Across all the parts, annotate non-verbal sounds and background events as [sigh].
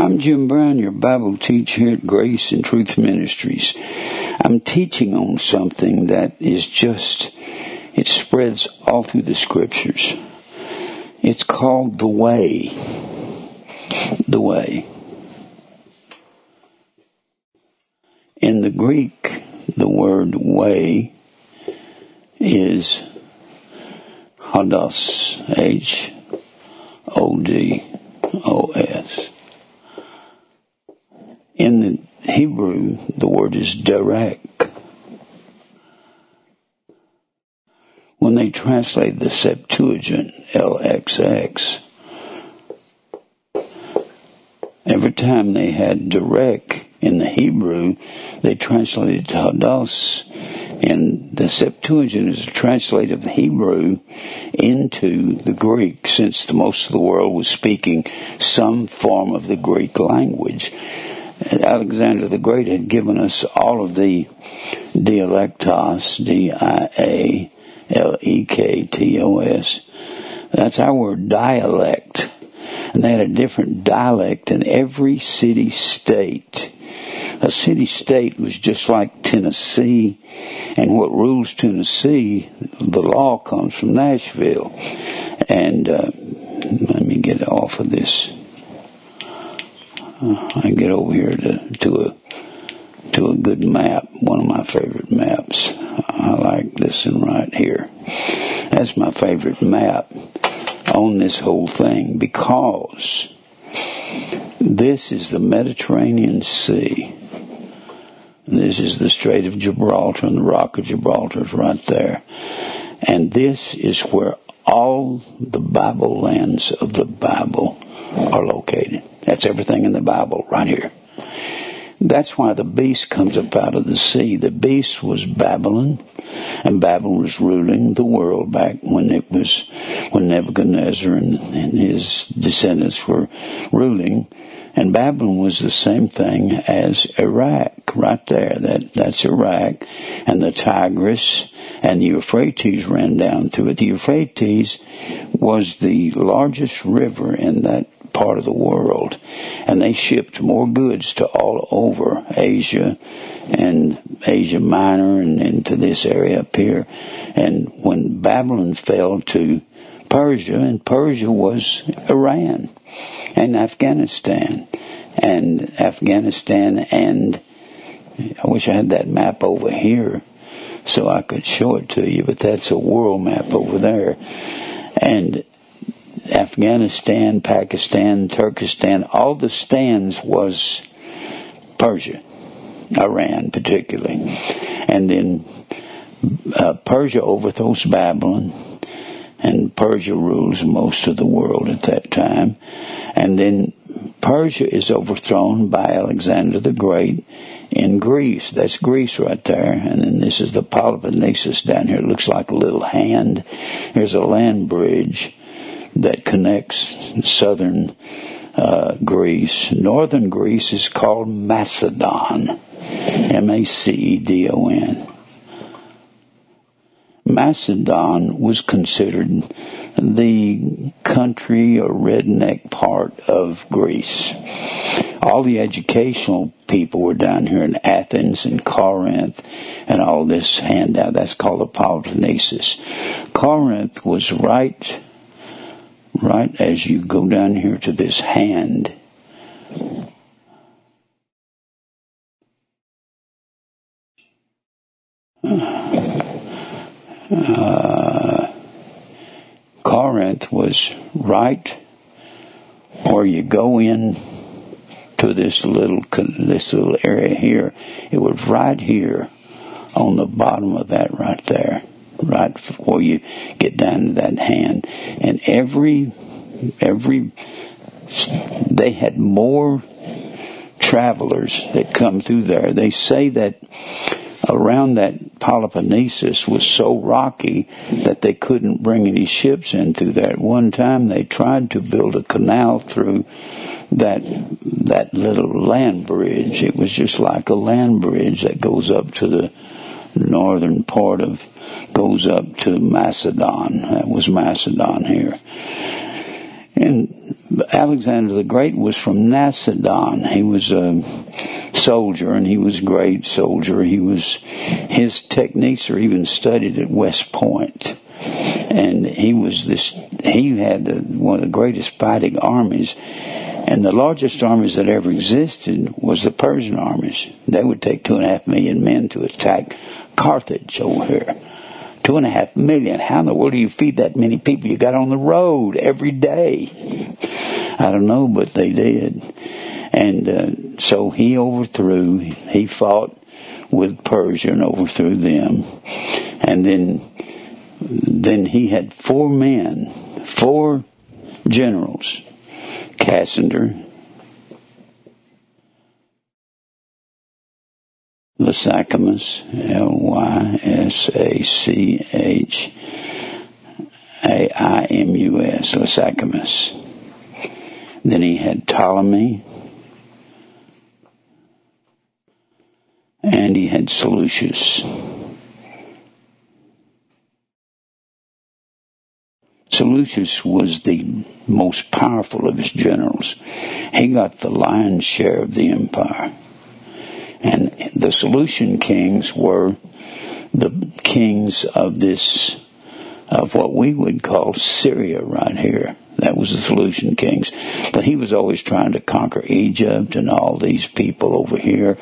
I'm Jim Brown, your Bible teacher here at Grace and Truth Ministries. I'm teaching on something that is just, it spreads all through the scriptures. It's called the way. The way. In the Greek, the word way is hodos, H O D O S. In the Hebrew, the word is derek. When they translate the Septuagint, LXX, every time they had derek in the Hebrew, they translated to hodos, and the Septuagint is a translation of the Hebrew into the Greek, since the, most of the world was speaking some form of the Greek language. Alexander the Great had given us all of the dialectos, D-I-A-L-E-K-T-O-S. That's our word dialect. And they had a different dialect in every city state. A city state was just like Tennessee, and what rules Tennessee, the law comes from Nashville. And uh, let me get off of this. I get over here to, to a to a good map, one of my favorite maps. I like this one right here. That's my favorite map on this whole thing because this is the Mediterranean Sea. This is the Strait of Gibraltar, and the Rock of Gibraltar is right there. And this is where all the Bible lands of the Bible are located. That's everything in the Bible right here. That's why the beast comes up out of the sea. The beast was Babylon, and Babylon was ruling the world back when it was, when Nebuchadnezzar and, and his descendants were ruling. And Babylon was the same thing as Iraq, right there. That, that's Iraq. And the Tigris and the Euphrates ran down through it. The Euphrates was the largest river in that part of the world. And they shipped more goods to all over Asia and Asia Minor and into this area up here. And when Babylon fell to Persia, and Persia was Iran and Afghanistan. And Afghanistan and I wish I had that map over here so I could show it to you, but that's a world map over there. And Afghanistan, Pakistan, Turkestan, all the stands was Persia, Iran particularly. And then uh, Persia overthrows Babylon, and Persia rules most of the world at that time. And then Persia is overthrown by Alexander the Great in Greece. That's Greece right there. And then this is the Peloponnesus down here. It looks like a little hand. There's a land bridge that connects southern uh, Greece. Northern Greece is called Macedon. M-A-C-E-D-O-N. Macedon was considered the country or redneck part of Greece. All the educational people were down here in Athens and Corinth and all this handout. That's called the Peloponnesus. Corinth was right right as you go down here to this hand. Uh, Corinth was right, or you go in to this little this little area here. It was right here on the bottom of that right there right before you get down to that hand. And every, every, they had more travelers that come through there. They say that around that Peloponnesus was so rocky that they couldn't bring any ships in through there. At one time they tried to build a canal through that that little land bridge. It was just like a land bridge that goes up to the northern part of goes up to Macedon. That was Macedon here. And Alexander the Great was from Macedon. He was a soldier, and he was a great soldier. He was his techniques are even studied at West Point, and he was this. He had one of the greatest fighting armies. And the largest armies that ever existed was the Persian armies. They would take two and a half million men to attack Carthage over here. Two and a half million. How in the world do you feed that many people? You got on the road every day. I don't know, but they did. And uh, so he overthrew, he fought with Persia and overthrew them. And then, then he had four men, four generals, Cassander, Lysachamus, L-Y-S-A-C-H-A-I-M-U-S, Lysachamus. Then he had Ptolemy, and he had Seleucus. Seleucus was the most powerful of his generals. He got the lion's share of the empire. And the Seleucian kings were the kings of this, of what we would call Syria right here. That was the Seleucian kings. But he was always trying to conquer Egypt and all these people over here.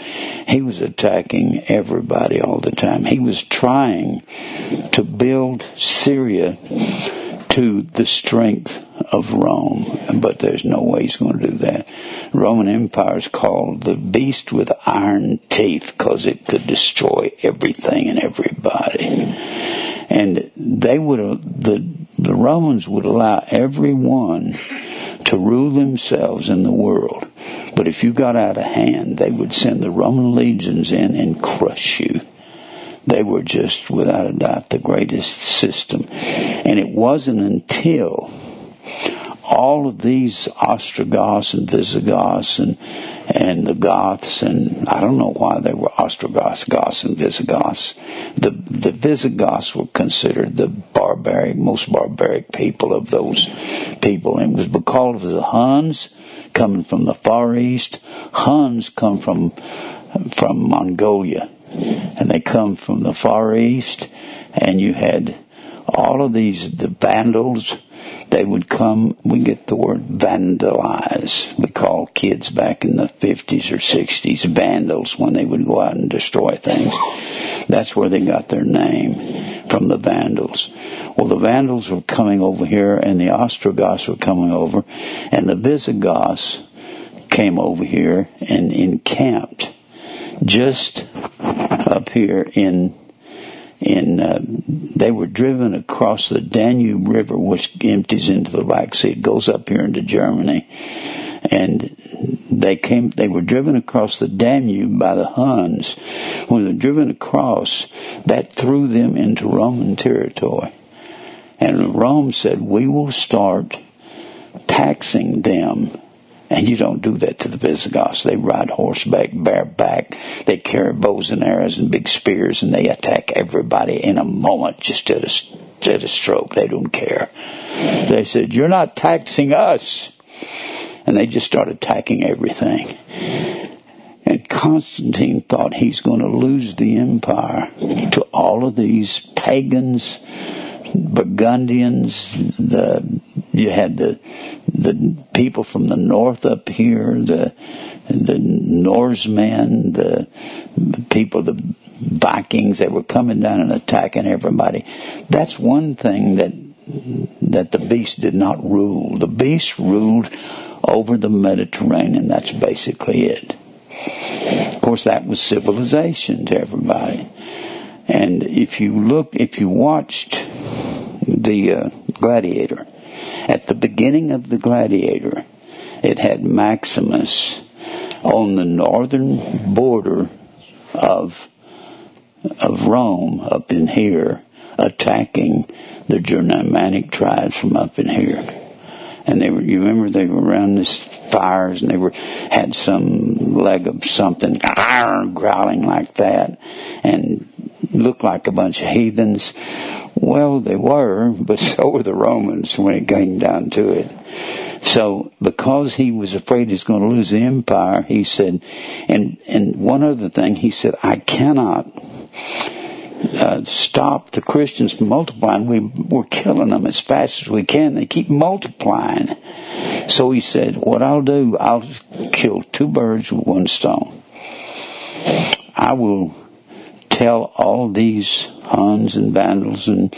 He was attacking everybody all the time. He was trying to build Syria to the strength of Rome, but there's no way he's going to do that. Roman Empire is called the beast with iron teeth because it could destroy everything and everybody. And they would the the Romans would allow everyone to rule themselves in the world. But if you got out of hand, they would send the Roman legions in and crush you. They were just, without a doubt, the greatest system. And it wasn't until all of these Ostrogoths and Visigoths and and the Goths and I don't know why they were Ostrogoths, Goths and Visigoths. The the Visigoths were considered the barbaric, most barbaric people of those people, and it was because of the Huns coming from the Far East. Huns come from from Mongolia, and they come from the Far East, and you had all of these the Vandals they would come, we get the word vandalize. We call kids back in the 50s or 60s vandals when they would go out and destroy things. That's where they got their name, from the Vandals. Well, the Vandals were coming over here and the Ostrogoths were coming over and the Visigoths came over here and encamped just up here in in uh, they were driven across the Danube River, which empties into the Black Sea. It goes up here into Germany, and they came. They were driven across the Danube by the Huns. When they were driven across, that threw them into Roman territory, and Rome said, "We will start taxing them." And you don't do that to the Visigoths. They ride horseback, bareback. They carry bows and arrows and big spears, and they attack everybody in a moment, just at a, at a stroke. They don't care. They said, "You're not taxing us," and they just started attacking everything. And Constantine thought he's going to lose the empire to all of these pagans, Burgundians, the you had the the people from the north up here, the the Norsemen, the people, the Vikings that were coming down and attacking everybody. That's one thing that that the beast did not rule. The beast ruled over the Mediterranean. That's basically it. Of course, that was civilization to everybody. And if you look, if you watched the uh, Gladiator, at the beginning of the Gladiator, it had Maximus on the northern border of of Rome up in here attacking the Germanic tribes from up in here. And they were, you remember they were around this fires and they were, had some leg of something, growling like that and looked like a bunch of heathens. Well, they were, [laughs] but so were the Romans when it came down to it. So because he was afraid he's going to lose the empire, he said, and and one other thing, he said, I cannot uh, stop the Christians from multiplying. We, we're killing them as fast as we can. They keep multiplying. So he said, what I'll do, I'll kill two birds with one stone. I will tell all these Huns and Vandals and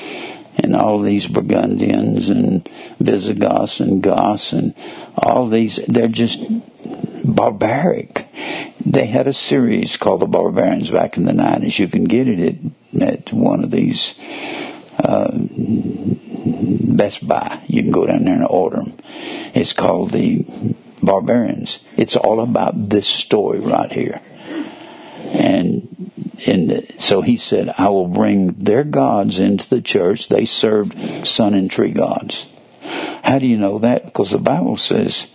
and all these Burgundians and Visigoths and Goths and all these, they're just barbaric. They had a series called The Barbarians back in the 90s. You can get it at, at one of these uh, Best Buy. You can go down there and order them. It's called The Barbarians. It's all about this story right here. And and so he said, I will bring their gods into the church. They served sun and tree gods. How do you know that? Because the Bible says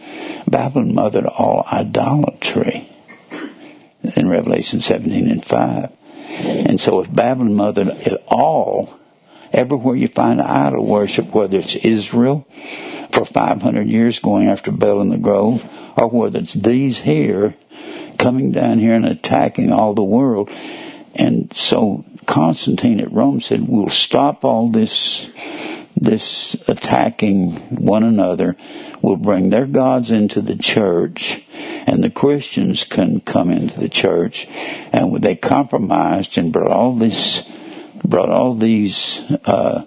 Babylon mothered all idolatry in Revelation 17 and 5. And so if Babylon mothered it all, everywhere you find idol worship, whether it's Israel for 500 years going after Baal in the Grove, or whether it's these here coming down here and attacking all the world. And so Constantine at Rome said, we'll stop all this this attacking one another We'll bring their gods into the church and the Christians can come into the church and they compromised and brought all this brought all these uh,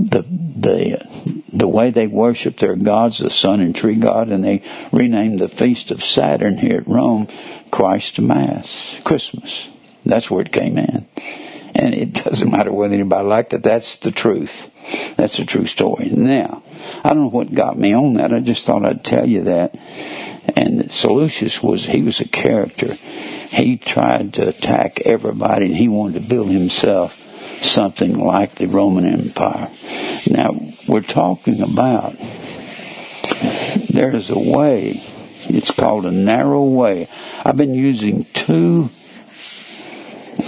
the the the way they worship their gods, the sun and tree god, and they renamed the feast of Saturn here at Rome Christ Mass, Christmas. That's where it came in. And it [laughs] doesn't matter whether anybody liked it, that's the truth. That's a true story. Now, I don't know what got me on that. I just thought I'd tell you that. And Seleucus was, he was a character. He tried to attack everybody and he wanted to build himself something like the Roman Empire. Now, we're talking about there is a way, it's called a narrow way. I've been using two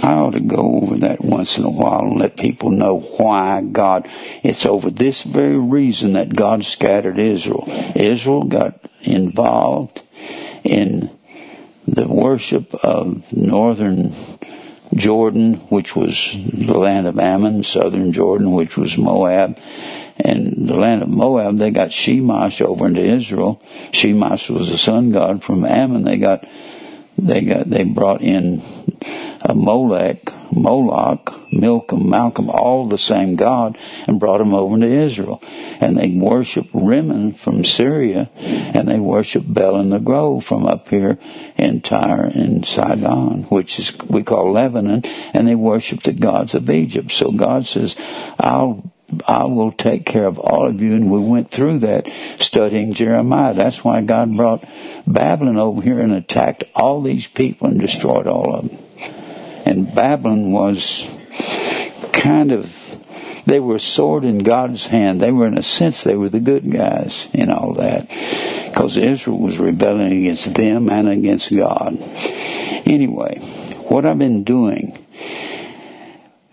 I ought to go over that once in a while and let people know why God. It's over this very reason that God scattered Israel. Israel got involved in the worship of northern Jordan, which was the land of Ammon, southern Jordan, which was Moab, and the land of Moab, they got Shemash over into Israel. Shemash was the sun god from Ammon. They got, they got, they brought in uh, Molech, Moloch, Milcom, Malcolm, all the same God, and brought them over to Israel. And they worship Rimmon from Syria, and they worship Bel in the Grove from up here in Tyre and Sidon, which is we call Lebanon, and they worship the gods of Egypt. So God says, I'll I will take care of all of you. And we went through that studying Jeremiah. That's why God brought Babylon over here and attacked all these people and destroyed all of them. And Babylon was kind of, they were a sword in God's hand. They were, in a sense, they were the good guys in all that. Because Israel was rebelling against them and against God. Anyway, what I've been doing,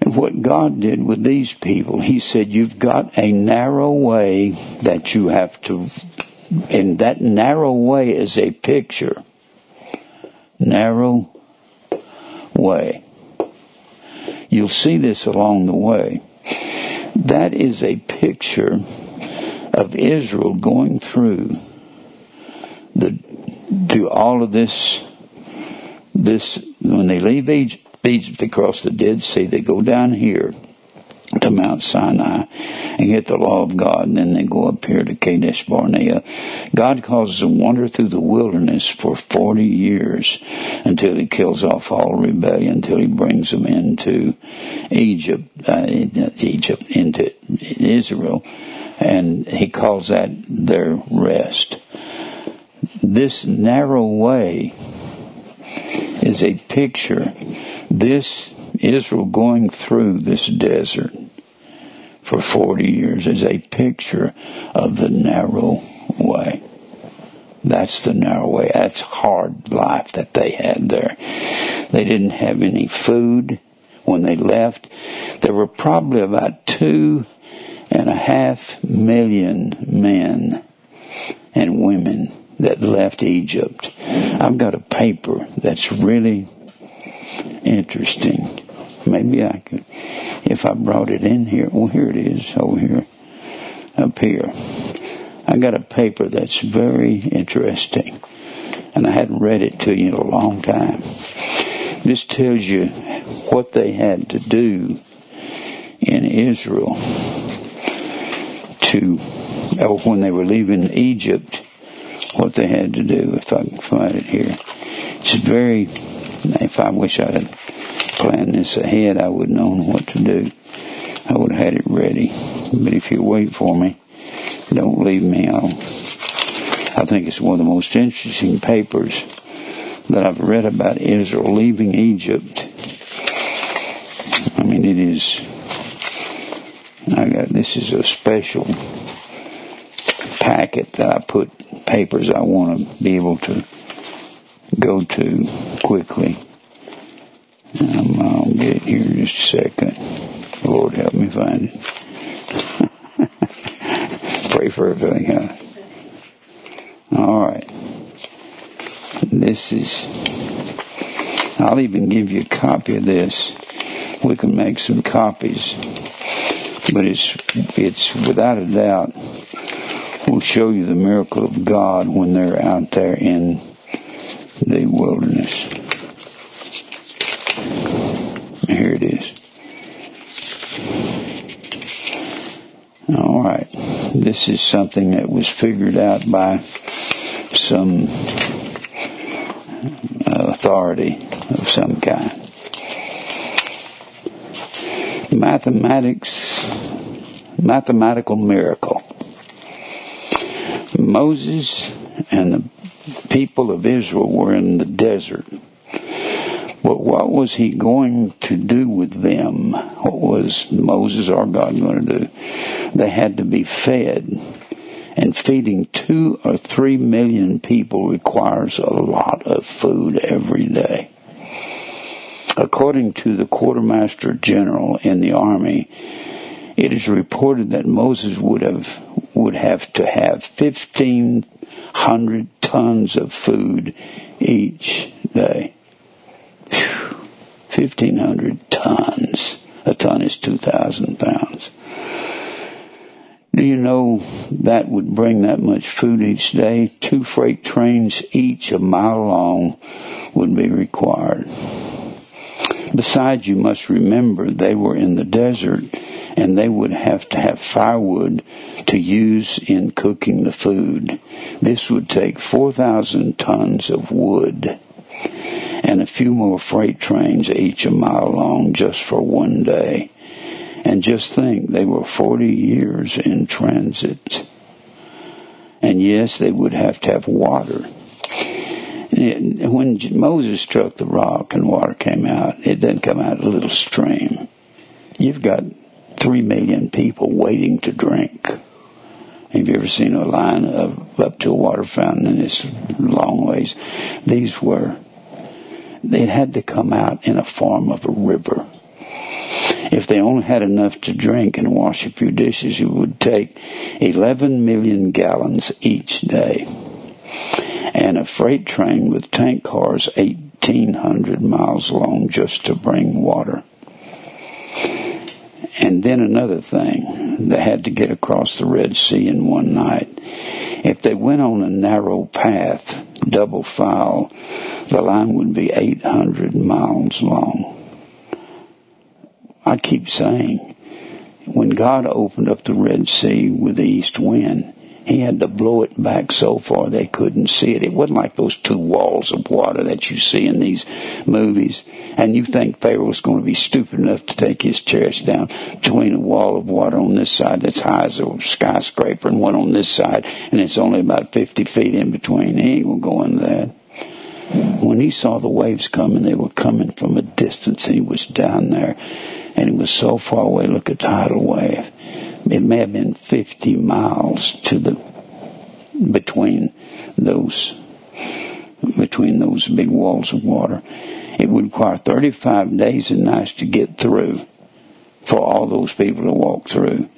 what God did with these people, He said, You've got a narrow way that you have to, and that narrow way is a picture. Narrow way. You'll see this along the way. That is a picture of Israel going through the through all of this this when they leave Egypt, Egypt they cross the Dead Sea, they go down here to Mount Sinai and get the law of God, and then they go up here to Kadesh Barnea. God causes them wander through the wilderness for 40 years until he kills off all rebellion, until he brings them into Egypt, uh, Egypt, into Israel, and he calls that their rest. This narrow way is a picture. This Israel going through this desert for 40 years is a picture of the narrow way. That's the narrow way. That's hard life that they had there. They didn't have any food when they left. There were probably about two and a half million men and women that left Egypt. I've got a paper that's really interesting. Maybe I could, if I brought it in here. Well, here it is, over here, up here. I got a paper that's very interesting, and I hadn't read it to you in a long time. This tells you what they had to do in Israel to, oh, when they were leaving Egypt, what they had to do, if I can find it here. It's very, if I wish I had planned this ahead, I would have known what to do. I would have had it ready. But if you wait for me, don't leave me. I'll, I think it's one of the most interesting papers that I've read about Israel leaving Egypt. I mean, it is, I got, this is a special packet that I put papers I want to be able to go to quickly. Um, I'll get it here in just a second. Lord help me find it. [laughs] Pray for everything. All right. This is, I'll even give you a copy of this. We can make some copies. But it's, it's without a doubt will show you the miracle of God when they're out there in the wilderness. Here it is. All right. This is something that was figured out by some uh, authority of some kind. Mathematics, mathematical miracle. Moses and the people of Israel were in the desert. But what was he going to do with them? What was Moses or God going to do? They had to be fed. And feeding two or three million people requires a lot of food every day. According to the quartermaster general in the army, it is reported that Moses would have would have to have 1,500 tons of food each day. 1,500 tons. A ton is 2,000 pounds. Do you know that would bring that much food each day? Two freight trains, each a mile long, would be required. Besides, you must remember they were in the desert and they would have to have firewood to use in cooking the food. This would take 4,000 tons of wood and a few more freight trains, each a mile long, just for one day. And just think, they were 40 years in transit. And yes, they would have to have water. when Moses struck the rock and water came out, it didn't come out a little stream. You've got three million people waiting to drink. Have you ever seen a line of up to a water fountain and it's long ways? These were, they had to come out in a form of a river. If they only had enough to drink and wash a few dishes, it would take 11 million gallons each day. And a freight train with tank cars 1,800 miles long just to bring water. And then another thing, they had to get across the Red Sea in one night. If they went on a narrow path, double file, the line would be 800 miles long. I keep saying, when God opened up the Red Sea with the east wind, he had to blow it back so far they couldn't see it. It wasn't like those two walls of water that you see in these movies. And you think Pharaoh was going to be stupid enough to take his chest down between a wall of water on this side that's high as a skyscraper and one on this side and it's only about 50 feet in between. He ain't going to go that. When he saw the waves coming, they were coming from a distance and he was down there and he was so far away. Look at tidal wave it may have been 50 miles to the between those between those big walls of water. It would require 35 days and nights to get through for all those people to walk through.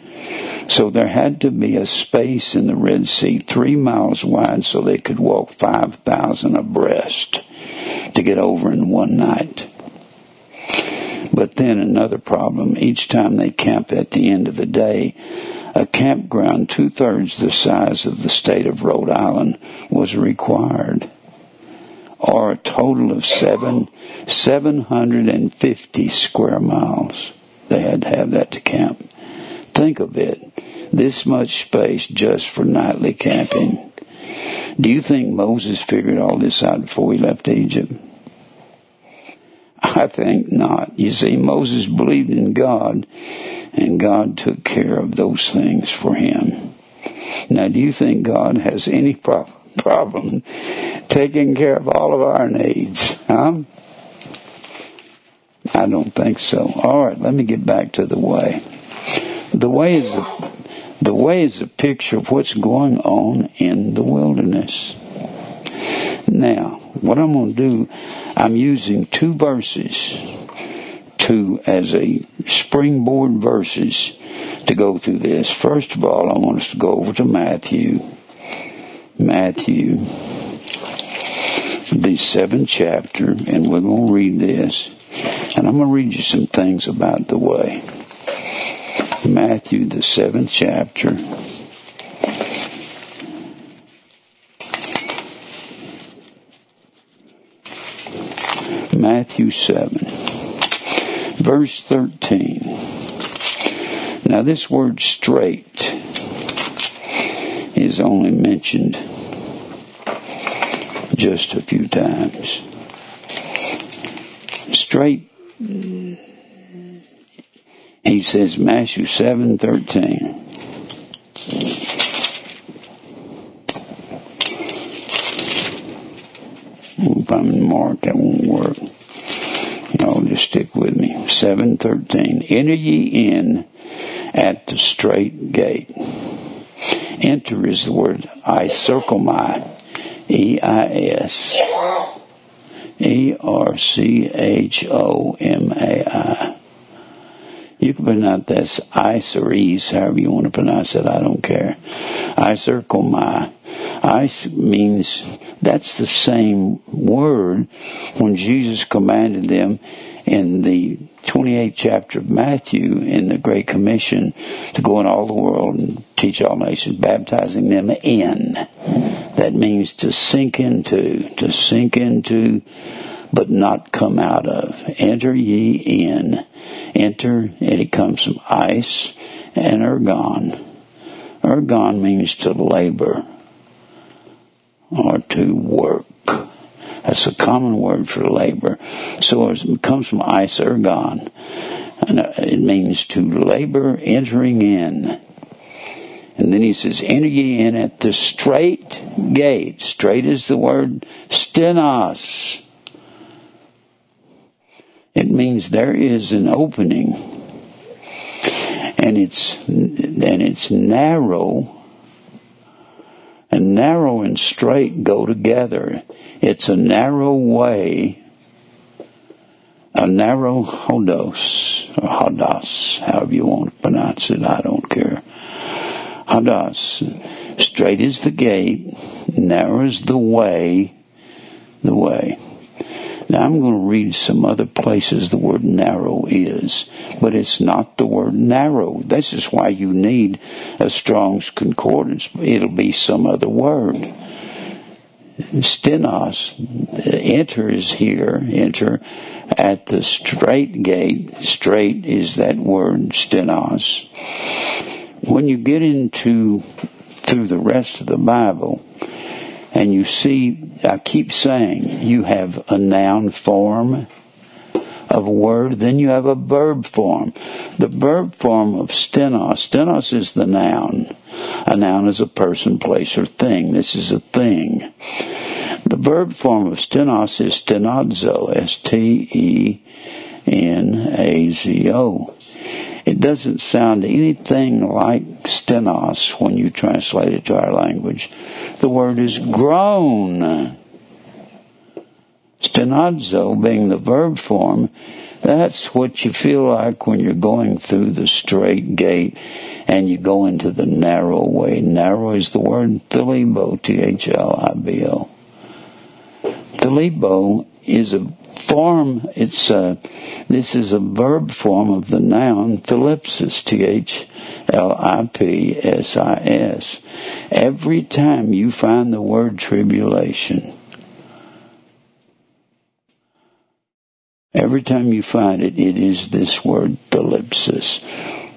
So there had to be a space in the Red Sea three miles wide so they could walk 5,000 abreast to get over in one night. But then another problem, each time they camp at the end of the day, a campground two thirds the size of the state of Rhode Island was required. Or a total of seven, 750 square miles. They had to have that to camp. Think of it. This much space just for nightly camping. Do you think Moses figured all this out before he left Egypt? I think not. You see, Moses believed in God, and God took care of those things for him. Now, do you think God has any pro- problem taking care of all of our needs? Huh? I don't think so. All right, let me get back to the way. The way is a, the way is a picture of what's going on in the wilderness. Now, what I'm going to do, I'm using two verses two as a springboard verses to go through this. First of all, I want us to go over to Matthew. Matthew, the seventh chapter, and we're going to read this. And I'm going to read you some things about the way. Matthew, the seventh chapter. Matthew 7, verse 13. Now, this word strait is only mentioned just a few times. Strait he says Matthew 7:13 if I'm in Mark that won't work y'all just stick with me. 7:13 enter ye in at the strait gate. Enter is the word I circle my E I S. E R C H O M A I you can pronounce this ice or ease, however you want to pronounce it. I don't care. I circle my. Ice means that's the same word when Jesus commanded them in the 28th chapter of Matthew in the Great Commission to go in all the world and teach all nations, baptizing them in. That means to sink into, to sink into but not come out of. Enter ye in. Enter, and it comes from ice and ergon. Ergon means to labor or to work. That's a common word for labor. So it comes from ice ergon. And uh, it means to labor entering in. And then he says, enter ye in at the strait gate. Strait is the word stenos. It means there is an opening and it's and it's narrow and narrow and strait go together. It's a narrow way, a narrow hodos, or hodos, however you want to pronounce it, I don't care. Hodos, strait is the gate, narrow is the way, the way. Now I'm going to read some other places the word narrow is, but it's not the word narrow. This is why you need a Strong's Concordance. It'll be some other word. Stenos, enter is here, enter at the strait gate. Strait is that word, stenos. When you get into through the rest of the Bible, and you see, I keep saying, you have a noun form of a word, then you have a verb form. The verb form of stenos, stenos is the noun. A noun is a person, place, or thing. This is a thing. The verb form of stenos is stenazo, S-T-E-N-A-Z-O. It doesn't sound anything like stenos when you translate it to our language. The word is groan. Stenazo being the verb form That's what you feel like when you're going through the strait gate and you go into the narrow way. Narrow is the word thalibo, T-H-L-I-B-O. Thalibo is a form, it's a, this is a verb form of the noun thlipsis, T-H-L-I-P-S-I-S. Every time you find the word tribulation, every time you find it, it is this word thlipsis.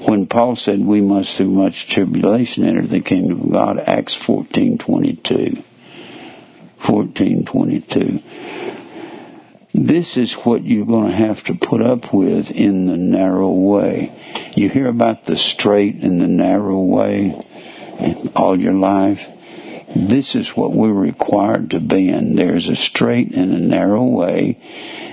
When Paul said we must through much tribulation enter the kingdom of God, Acts 14.22. 14.22 this is what you're going to have to put up with in the narrow way. You hear about the straight and the narrow way all your life. This is what we're required to be in. There's a straight and a narrow way,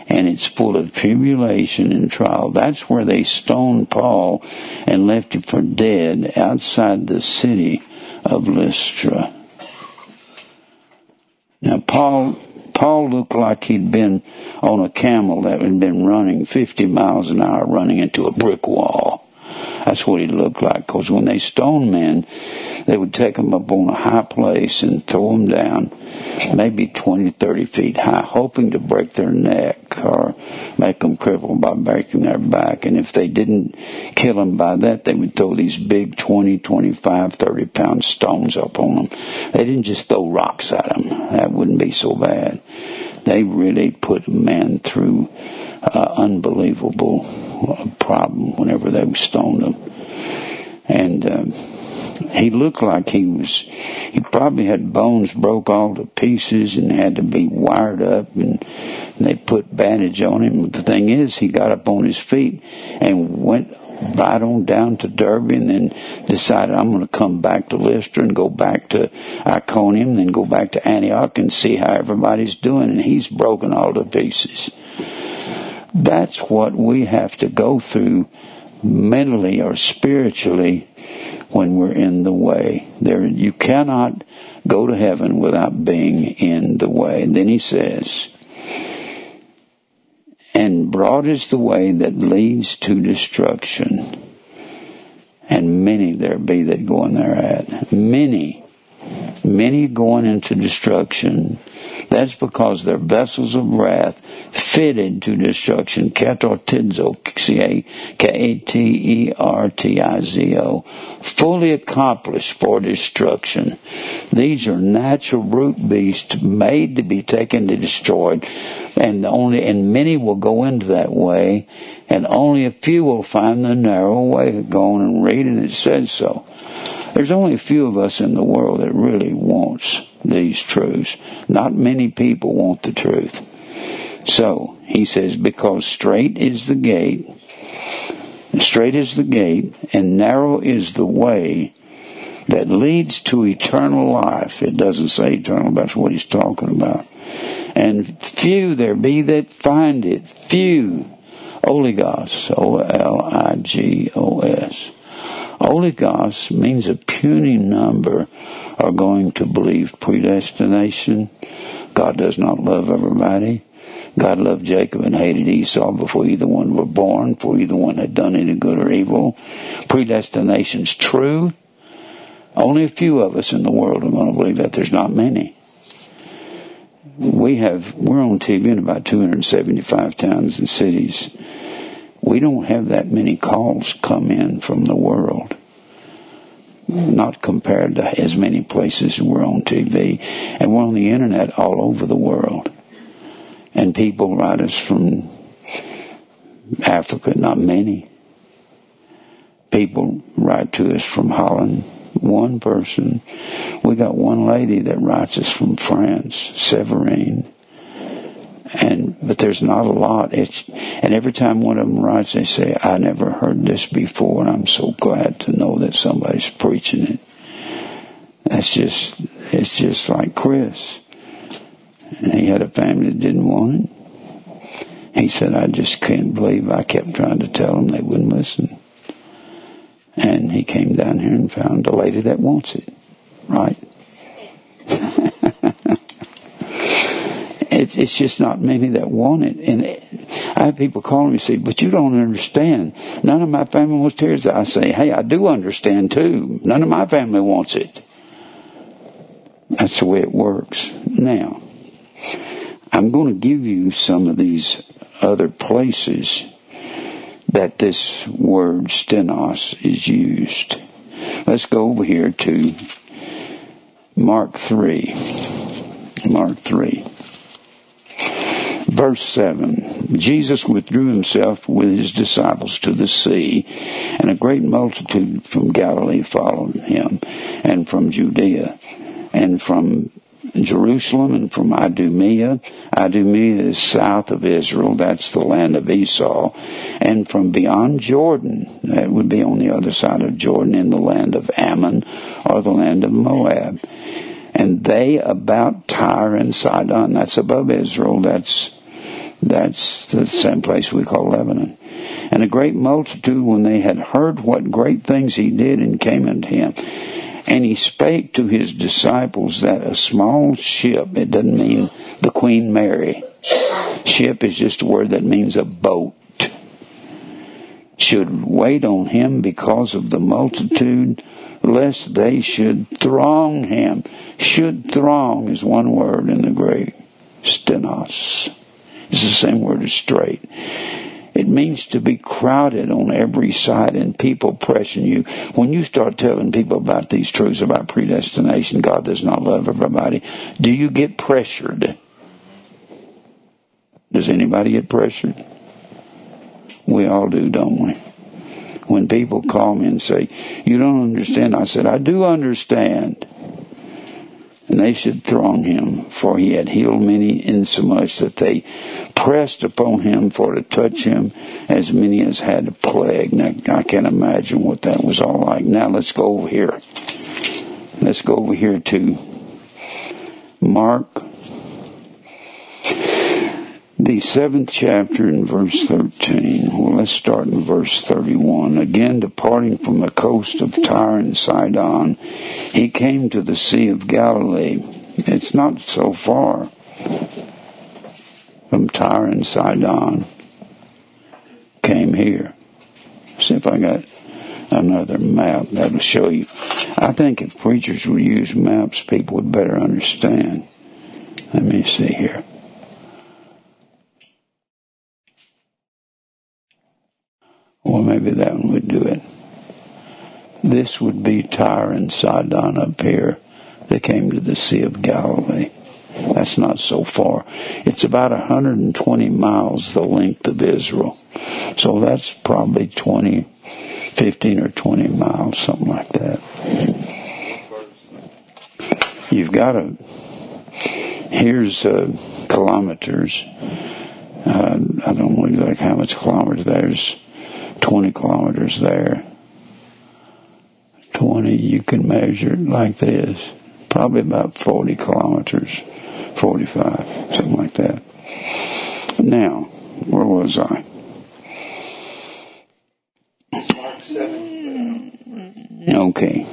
and it's full of tribulation and trial. That's where they stoned Paul and left him for dead outside the city of Lystra. Now, Paul Paul looked like he'd been on a camel that had been running 50 miles an hour running into a brick wall. That's what he looked like. Because when they stoned men, they would take them up on a high place and throw them down, maybe 20, 30 feet high, hoping to break their neck or make them crippled by breaking their back. And if they didn't kill them by that, they would throw these big 20, 25, 30 pound stones up on them. They didn't just throw rocks at them. That wouldn't be so bad. They really put man through uh, unbelievable uh, problem whenever they stoned him. And um, he looked like he was, he probably had bones broke all to pieces and had to be wired up and, and they put bandage on him. The thing is, he got up on his feet and went right on down to Derbe and then decided I'm going to come back to Lystra and go back to Iconium and then go back to Antioch and see how everybody's doing. And he's broken all to pieces. That's what we have to go through mentally or spiritually when we're in the way. There, you cannot go to heaven without being in the way. And then he says, and broad is the way that leads to destruction, and many there be that go in thereat. Many, many going into destruction that's because they're vessels of wrath fitted to destruction. Katertizo, C-A-K-A-T-E-R-T-I-Z-O. Fully accomplished for destruction. These are natural brute beasts made to be taken to destroyed. And only, and many will go into that way, and only a few will find the narrow way. Go on and read, and it says so. There's only a few of us in the world that really wants these truths. Not many people want the truth. So, he says, because strait is the gate, strait is the gate, and narrow is the way that leads to eternal life. It doesn't say eternal, that's what he's talking about. And few there be that find it. Few. Oligos. O-L-I-G-O-S. Oligos means a puny number are going to believe predestination. God does not love everybody. God loved Jacob and hated Esau before either one were born, before either one had done any good or evil. Predestination's true. Only a few of us in the world are going to believe that. There's not many. We have, we're on TV in about 275 towns and cities we don't have that many calls come in from the world. Not compared to as many places we're on TV. And we're on the internet all over the world. And people write us from Africa, not many. People write to us from Holland, one person. We got one lady that writes us from France, Severine and but there's not a lot. It's and every time one of them writes, they say, "I never heard this before," and I'm so glad to know that somebody's preaching it. That's just it's just like Chris, and he had a family that didn't want it. He said, "I just can't believe I kept trying to tell them they wouldn't listen." And he came down here and found a lady that wants it, right? [laughs] it's, it's just not many that want it. And I have people calling me and say, but you don't understand. None of my family wants tears. I say, hey, I do understand too. None of my family wants it. That's the way it works. Now, I'm going to give you some of these other places that this word stenos is used. Let's go over here to Mark 3. Mark 3. Verse 7 Jesus withdrew himself with his disciples to the sea, and a great multitude from Galilee followed him, and from Judea, and from Jerusalem and from Idumea. Idumea is south of Israel. That's the land of Esau. And from beyond Jordan, that would be on the other side of Jordan in the land of Ammon or the land of Moab. And they about Tyre and Sidon. That's above Israel. That's, that's the same place we call Lebanon. And a great multitude, when they had heard what great things he did and came unto him, and he spake to his disciples that a small ship, it doesn't mean the Queen Mary. Ship is just a word that means a boat. Should wait on him because of the multitude, lest they should throng him. Should throng is one word in the Greek. Stenos. It's the same word as strait. It means to be crowded on every side and people pressing you. When you start telling people about these truths about predestination, God does not love everybody, do you get pressured? Does anybody get pressured? We all do, don't we? When people call me and say, You don't understand, I said, I do understand and they should throng him, for he had healed many insomuch that they pressed upon him for to touch him, as many as had a plague. Now, I can't imagine what that was all like. Now, let's go over here. Let's go over here to Mark the seventh chapter in verse 13. Well, let's start in verse 31. Again, departing from the coast of Tyre and Sidon, he came to the Sea of Galilee. It's not so far from Tyre and Sidon. Came here. See if I got another map that'll show you. I think if preachers would use maps, people would better understand. Let me see here. Well, maybe that one would do it. This would be Tyre and Sidon up here. They came to the Sea of Galilee. That's not so far. It's about 120 miles the length of Israel. So that's probably 20, 15 or 20 miles, something like that. You've got to, here's uh, kilometers. Uh, I don't know like how much kilometers. There's 20 kilometers there. 20, you can measure it like this. Probably about 40 kilometers, 45, something like that. Now, where was I? Mark 7. Okay.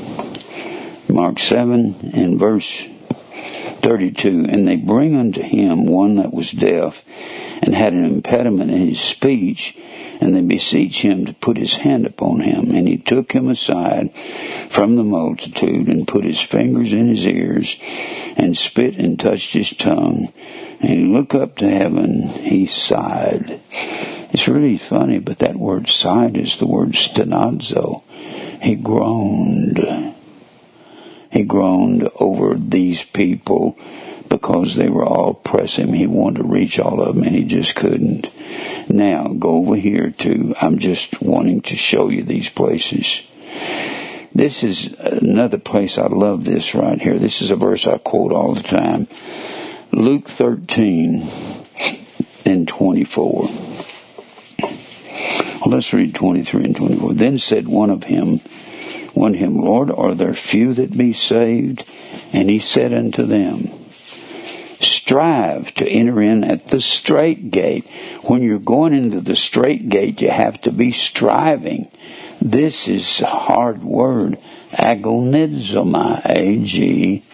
Mark 7 and verse 32. And they bring unto him one that was deaf and had an impediment in his speech, and they beseech him to put his hand upon him. And he took him aside from the multitude and put his fingers in his ears and spit and touched his tongue. And he looked up to heaven. He sighed. It's really funny, but that word sighed is the word stenazo. He groaned. He groaned over these people because they were all pressing him. He wanted to reach all of them and he just couldn't. Now, go over here to, I'm just wanting to show you these places. This is another place I love this right here. This is a verse I quote all the time. Luke 13 and 24. Well, let's read 23 and 24. Then said one of him, one him, Lord, are there few that be saved? And he said unto them, strive to enter in at the strait gate. When you're going into the strait gate, you have to be striving. This is a hard word. Agonizomai. A-G-O-N-I-Z-O-M-A-I.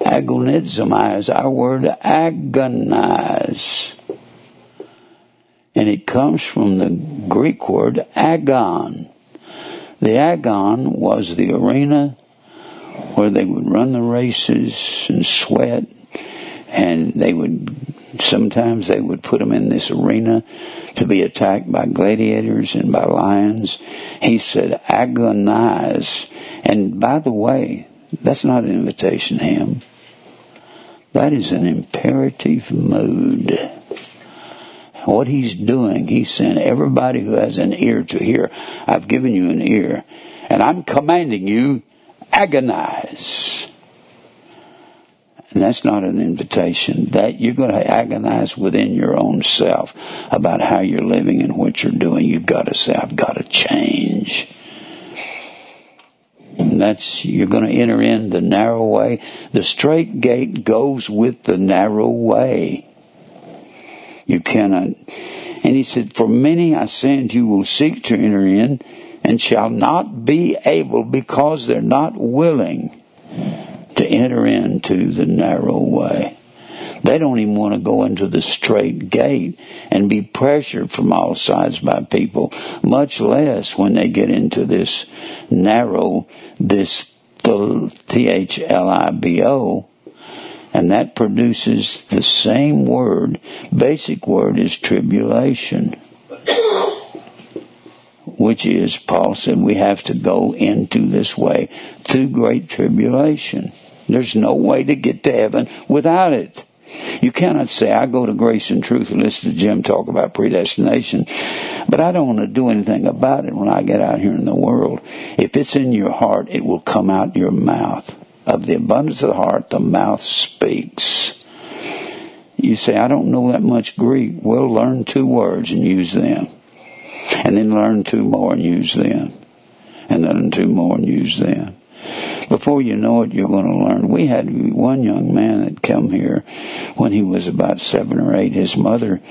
Agonizomai is our word agonize. And it comes from the Greek word agon. The agon was the arena where they would run the races and sweat and they would sometimes they would put them in this arena to be attacked by gladiators and by lions. He said agonize. And by the way, that's not an invitation hymn. That is an imperative mood. What he's doing, he's saying, everybody who has an ear to hear, I've given you an ear, and I'm commanding you, agonize. And that's not an invitation. That you're going to agonize within your own self about how you're living and what you're doing. You've got to say, I've got to change. And that's, you're going to enter in the narrow way. The strait gate goes with the narrow way. You cannot. And he said, For many I send you will seek to enter in and shall not be able because they're not willing to enter into the narrow way. They don't even want to go into the strait gate and be pressured from all sides by people, much less when they get into this narrow, this T-H-L-I-B-O, and that produces the same word, basic word is tribulation. Which is, Paul said, we have to go into this way through great tribulation. There's no way to get to heaven without it. You cannot say, I go to grace and truth and listen to Jim talk about predestination, but I don't want to do anything about it when I get out here in the world. If it's in your heart, it will come out your mouth. Of the abundance of the heart, the mouth speaks. You say, I don't know that much Greek. Well, learn two words and use them. And then learn two more and use them. And then two more and use them. Before you know it, you're going to learn. We had one young man that come here when he was about seven or eight. His mother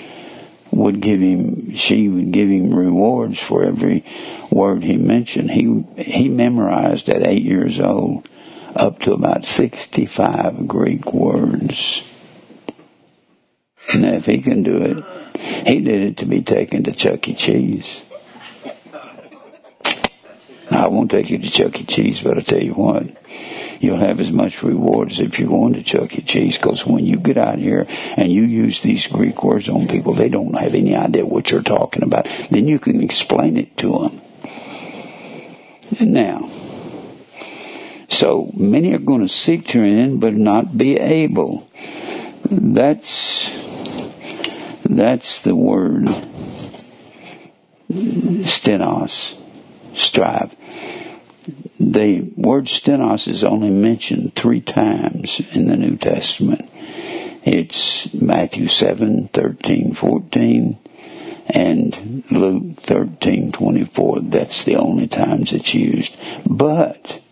would give him, she would give him rewards for every word he mentioned. He, he memorized at eight years old up to about 65 Greek words. Now, if he can do it, he did it to be taken to Chuck E. Cheese. I won't take you to Chuck E. Cheese, but I tell you what, you'll have as much reward as if you're going to Chuck E. Cheese. Because when you get out here and you use these Greek words on people, they don't have any idea what you're talking about. Then you can explain it to them. And now, so many are going to seek to in, but not be able. That's that's the word stenos strive. The word stenos is only mentioned three times in the New Testament. It's Matthew 7, 13, 14, and Luke 13, 24. That's the only times it's used. But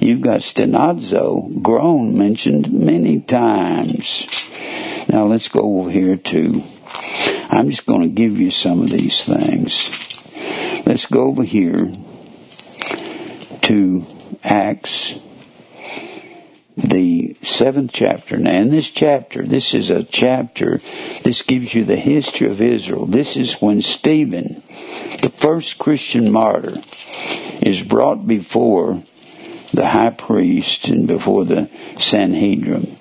you've got stenazo, groan, mentioned many times. Now let's go over here to, I'm just going to give you some of these things. Let's go over here to Acts, the seventh chapter. Now, in this chapter, this is a chapter, this gives you the history of Israel. This is when Stephen, the first Christian martyr, is brought before the high priest and before the Sanhedrin.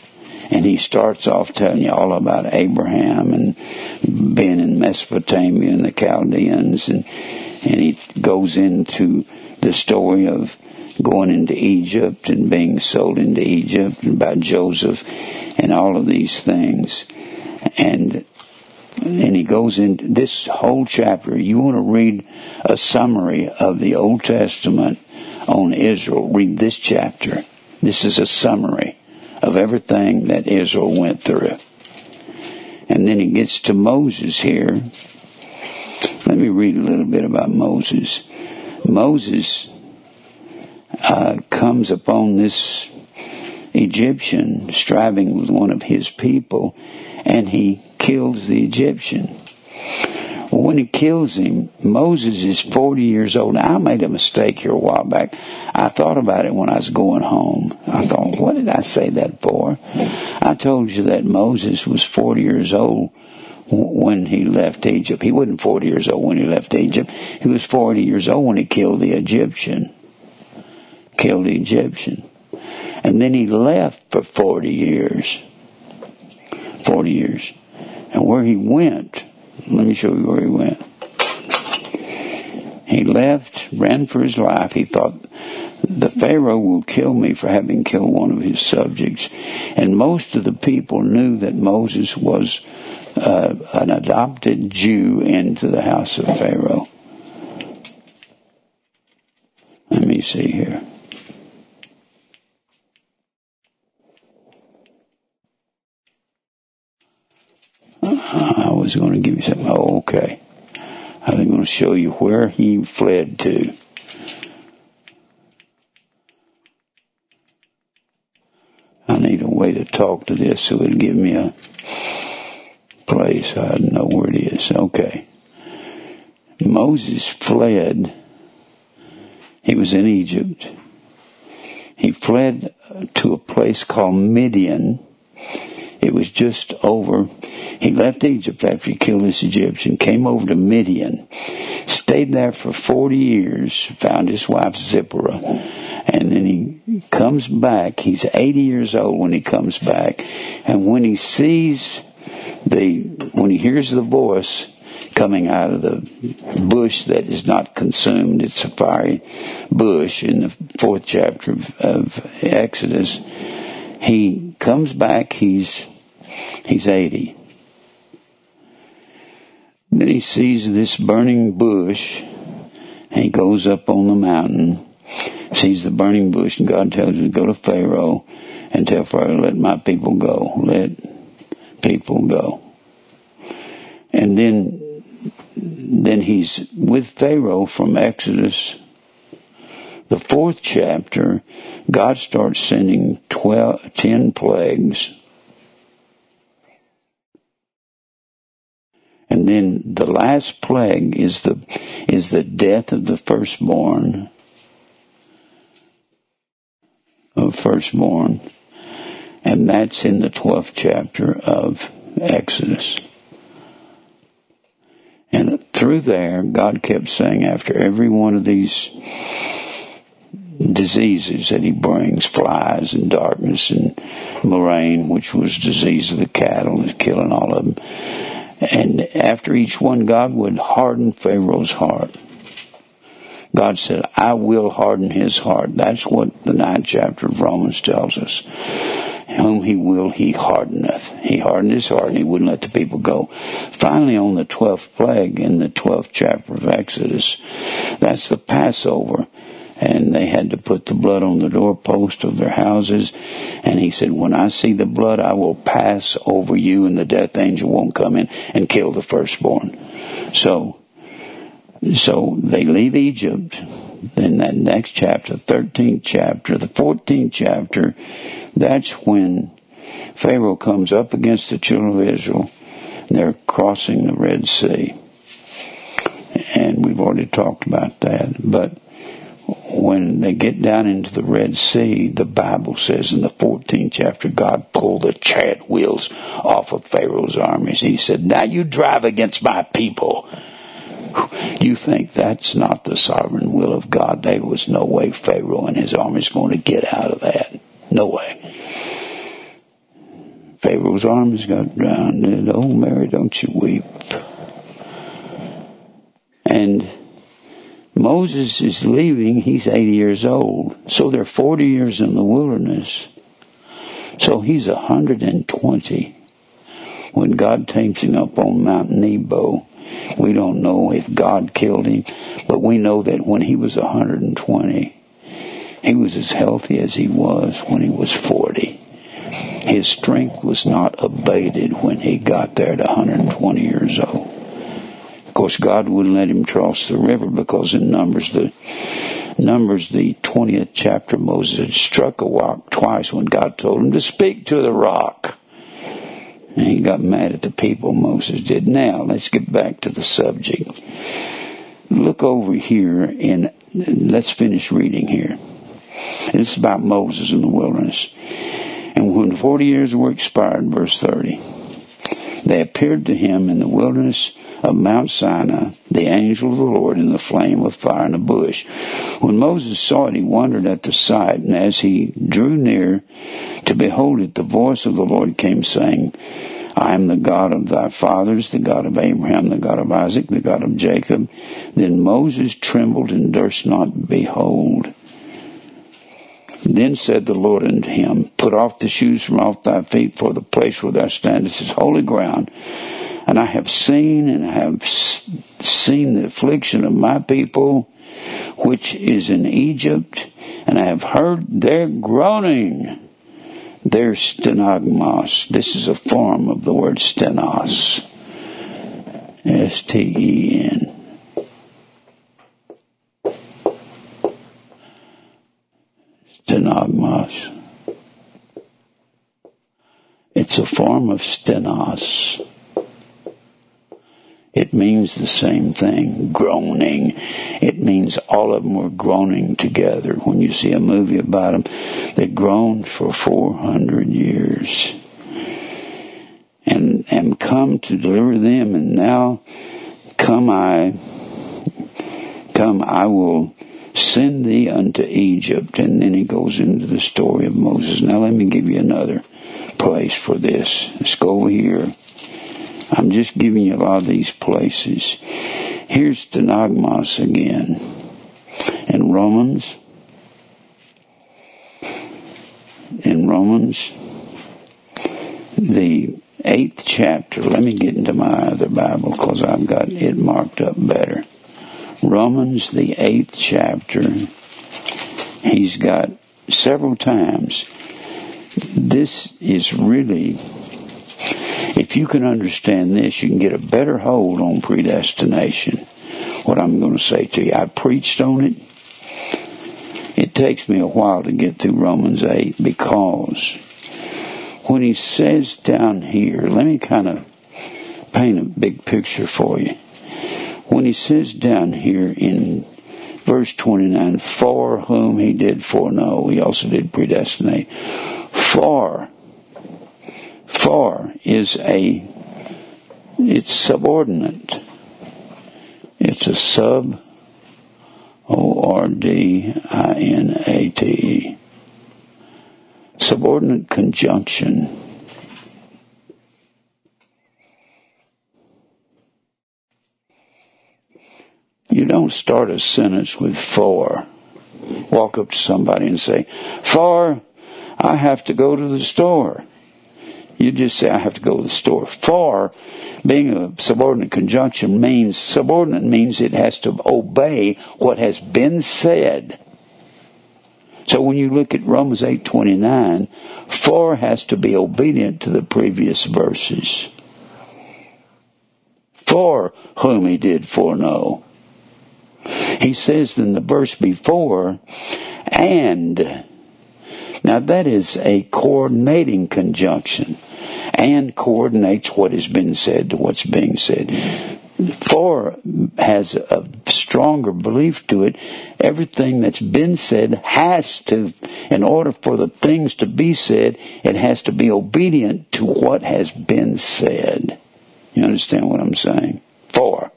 And he starts off telling you all about Abraham and being in Mesopotamia and the Chaldeans and, and he goes into the story of going into Egypt and being sold into Egypt and by Joseph and all of these things. And and he goes into this whole chapter. You want to read a summary of the Old Testament on Israel, read this chapter. This is a summary of everything that Israel went through. And then he gets to Moses here. Let me read a little bit about Moses. Moses uh, comes upon this Egyptian striving with one of his people, and he kills the Egyptian. When he kills him, Moses is 40 years old. Now, I made a mistake here a while back. I thought about it when I was going home. I thought, what did I say that for? I told you that Moses was 40 years old when he left Egypt. He wasn't 40 years old when he left Egypt. He was 40 years old when he killed the Egyptian. Killed the Egyptian. And then he left for 40 years. 40 years. And where he went, let me show you where he went. He left, ran for his life. He thought, the Pharaoh will kill me for having killed one of his subjects. And most of the people knew that Moses was uh, an adopted Jew into the house of Pharaoh. Let me see here. I was going to give you something. Oh, okay. I was going to show you where he fled to. I need a way to talk to this so it'll give me a place. I know where it is. Okay. Moses fled. He was in Egypt. He fled to a place called Midian. It was just over. He left Egypt after he killed this Egyptian, came over to Midian, stayed there for 40 years, found his wife Zipporah, and then he comes back. He's 80 years old when he comes back, and when he sees the when he hears the voice coming out of the bush that is not consumed, it's a fiery bush in the fourth chapter of, of Exodus. He comes back. He's he's eighty. Then he sees this burning bush, and he goes up on the mountain, sees the burning bush, and God tells him to go to Pharaoh and tell Pharaoh, let my people go. Let people go. And then, then he's with Pharaoh from Exodus, the fourth chapter. God starts sending 12, 10 plagues. And then the last plague is the, is the death of the firstborn, of firstborn. And that's in the 12th chapter of Exodus. And through there, God kept saying after every one of these diseases that he brings, flies and darkness and murrain, which was disease of the cattle, and killing all of them. And after each one, God would harden Pharaoh's heart. God said, I will harden his heart. That's what the ninth chapter of Romans tells us whom he will, he hardeneth. He hardened his heart and he wouldn't let the people go. Finally, on the twelfth plague in the twelfth chapter of Exodus, that's the Passover. And they had to put the blood on the doorpost of their houses. And he said, when I see the blood, I will pass over you and the death angel won't come in and kill the firstborn. So, so they leave Egypt. Then that next chapter, 13th chapter, the 14th chapter, that's when Pharaoh comes up against the children of Israel. And they're crossing the Red Sea. And we've already talked about that. But when they get down into the Red Sea, the Bible says in the 14th chapter, God pulled the chariot wheels off of Pharaoh's armies. He said, now you drive against my people. You think that's not the sovereign will of God? There was no way Pharaoh and his armies going to get out of that. No way. Pharaoh's arms got drowned. Oh, Mary, don't you weep. And Moses is leaving. He's 80 years old. So they're 40 years in the wilderness. So he's 120 when God takes him up on Mount Nebo. We don't know if God killed him, but we know that when he was 120, he was as healthy as he was when he was 40. His strength was not abated when he got there at 120 years old. Course, God wouldn't let him cross the river because in Numbers the Numbers the 20th chapter, Moses had struck a rock twice when God told him to speak to the rock. And he got mad at the people, Moses did. Now, let's get back to the subject. Look over here and let's finish reading here. It's about Moses in the wilderness. And when 40 years were expired, verse 30, they appeared to him in the wilderness of Mount Sinai, the angel of the Lord in the flame of fire in a bush. When Moses saw it, he wondered at the sight, and as he drew near to behold it, the voice of the Lord came saying, I am the God of thy fathers, the God of Abraham, the God of Isaac, the God of Jacob. Then Moses trembled and durst not behold. Then said the Lord unto him, Put off the shoes from off thy feet, for the place where thou standest is holy ground. And I have seen and have seen the affliction of my people, which is in Egypt, and I have heard their groaning, their stenagmos. This is a form of the word stenos. S-T-E-N. Stenagmos. It's a form of stenos. It means the same thing, groaning. It means all of them were groaning together. When you see a movie about them, they groaned for 400 years. And, am come to deliver them, and now come I, come I will send thee unto Egypt. And then he goes into the story of Moses. Now let me give you another place for this. Let's go here. I'm just giving you a lot of these places. Here's Stenagmos again. In Romans, in Romans, the eighth chapter. Let me get into my other Bible because I've got it marked up better. Romans, the eighth chapter. He's got several times. This is really if you can understand this, you can get a better hold on predestination. What I'm going to say to you, I preached on it. It takes me a while to get through Romans 8 because when he says down here, let me kind of paint a big picture for you. When he says down here in verse 29, for whom he did foreknow, he also did predestinate. For for is a, it's subordinate. It's a sub, O-R-D-I-N-A-T-E. Subordinate conjunction. Don't start a sentence with for. Walk up to somebody and say, for, I have to go to the store. You just say, I have to go to the store. For being a subordinate conjunction means, subordinate means it has to obey what has been said. So when you look at Romans 8:29, for has to be obedient to the previous verses. For whom he did foreknow. He says in the verse before, and now that is a coordinating conjunction and coordinates what has been said to what's being said. For has a stronger belief to it. Everything that's been said has to, in order for the things to be said, it has to be obedient to what has been said. You understand what I'm saying? For.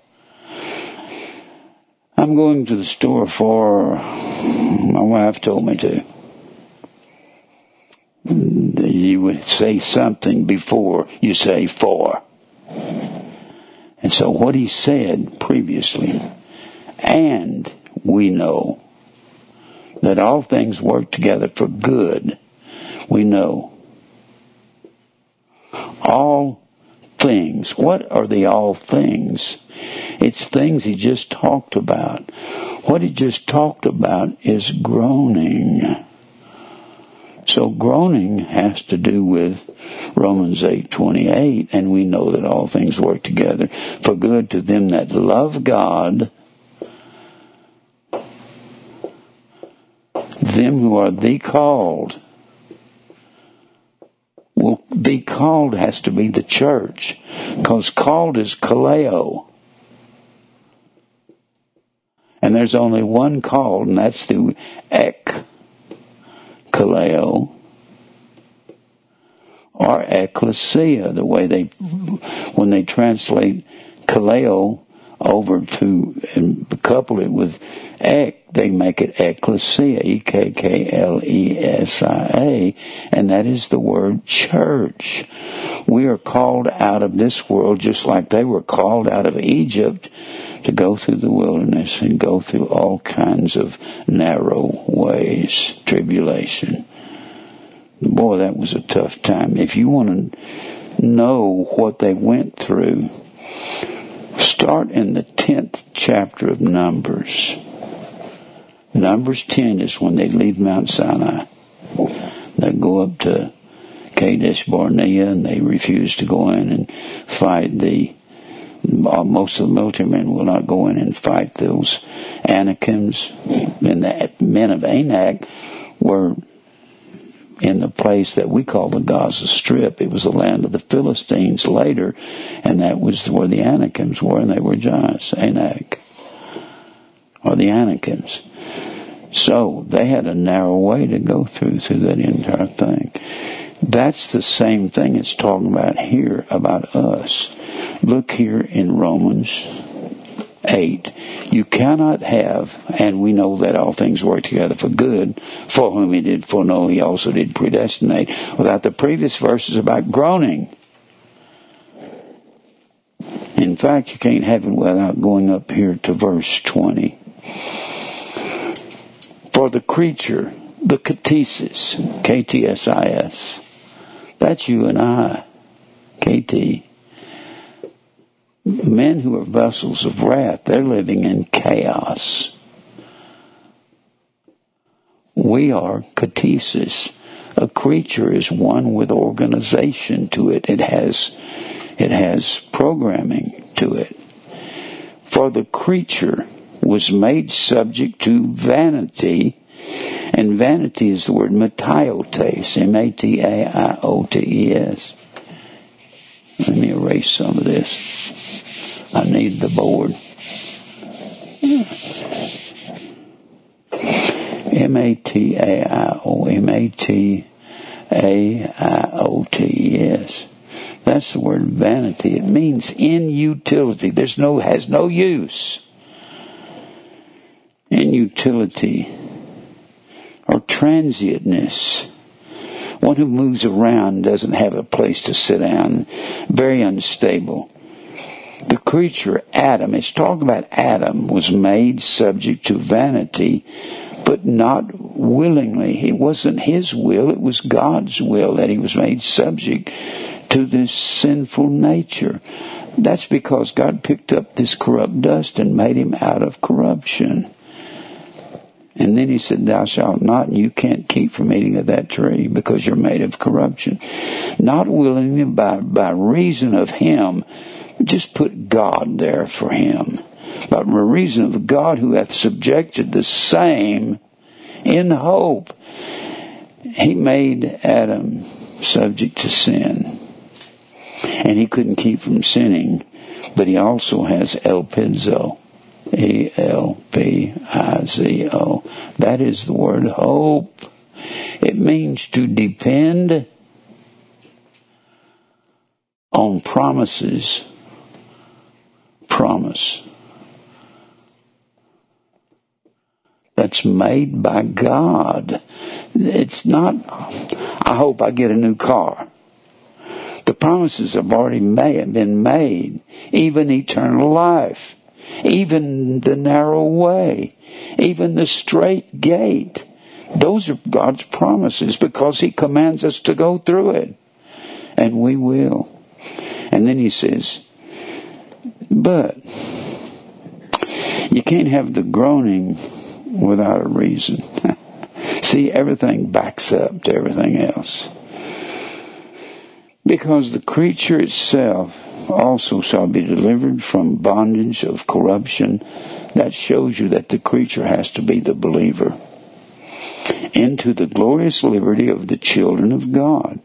I'm going to the store for, my wife told me to you would say something before you say for. And so what he said previously, and we know that all things work together for good. We know. All things. What are the all things? It's things he just talked about. What he just talked about is groaning. So groaning has to do with Romans 8:28 and we know that all things work together for good to them that love God them who are the called Well, the called has to be the church, because called is kaleo. And there's only one called, and that's the ek kaleo or ecclesia, the way they, when they translate kaleo over to and couple it with ek, they make it ecclesia, E-K-K-L-E-S-I-A, and that is the word church. We are called out of this world just like they were called out of Egypt to go through the wilderness and go through all kinds of narrow ways, tribulation. Boy, that was a tough time. If you want to know what they went through, start in the 10th chapter of Numbers. Numbers 10 is when they leave Mount Sinai. They go up to Kadesh Barnea and they refuse to go in and fight the uh, most of the military men will not go in and fight those Anakims. And the men of Anak were in the place that we call the Gaza Strip. It was the land of the Philistines later, and that was where the Anakims were, and they were giants, Anak, or the Anakims. So they had a narrow way to go through through that entire thing. That's the same thing it's talking about here about us. Look here in Romans 8. You cannot have, and we know that all things work together for good, for whom he did foreknow, he also did predestinate, without the previous verses about groaning. In fact, you can't have it without going up here to verse 20. For the creature, the ktisis, K-T-S-I-S, that's you and I, KT men who are vessels of wrath, they're living in chaos. We are ktisis. A creature is one with organization to it. It has, it has programming to it. For the creature was made subject to vanity, and vanity is the word mataiotes, M-A-T-A-I-O-T-E-S. Let me erase some of this. I need the board. M A T A I O M A T A I O T E S. That's the word vanity. It means inutility. There's no has no use. Inutility or transientness. One who moves around doesn't have a place to sit down. Very unstable the creature Adam, it's talking about Adam, was made subject to vanity, but not willingly. It wasn't his will, it was God's will that he was made subject to this sinful nature. That's because God picked up this corrupt dust and made him out of corruption. And then he said, Thou shalt not, you can't keep from eating of that tree because you're made of corruption. Not willingly by, by reason of him just put God there for him. But by reason of God who hath subjected the same in hope, he made Adam subject to sin. And he couldn't keep from sinning, but he also has elpizo. E-L-P-I-Z-O. That is the word hope. It means to depend on promises promise that's made by God. It's not, I hope I get a new car. The promises have already made, been made. Even eternal life. Even the narrow way. Even the strait gate. Those are God's promises because He commands us to go through it. And we will. And then He says, but you can't have the groaning without a reason. [laughs] See, everything backs up to everything else. Because the creature itself also shall be delivered from bondage of corruption. That shows you that the creature has to be the believer. into the glorious liberty of the children of God.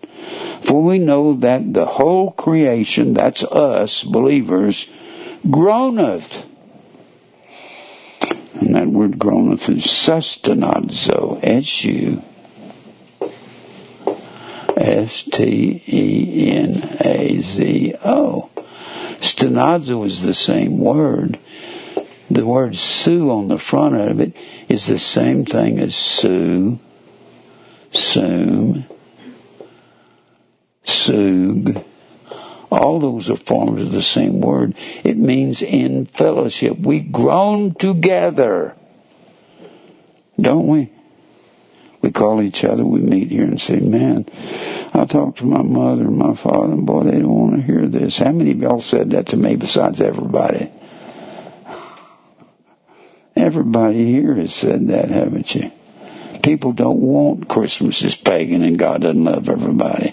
For we know that the whole creation, that's us, believers, groaneth. And that word groaneth is sustenazo, S-U, S-T-E-N-A-Z-O. Stenazo is the same word. The word sue on the front of it is the same thing as sue, soom, sug. All those are forms of the same word. It means in fellowship. We groan together. Don't we? We call each other, we meet here and say, man, I talked to my mother and my father, and boy, they don't want to hear this. How many of y'all said that to me besides everybody? Everybody here has said that, haven't you? People don't want Christmas is pagan and God doesn't love everybody.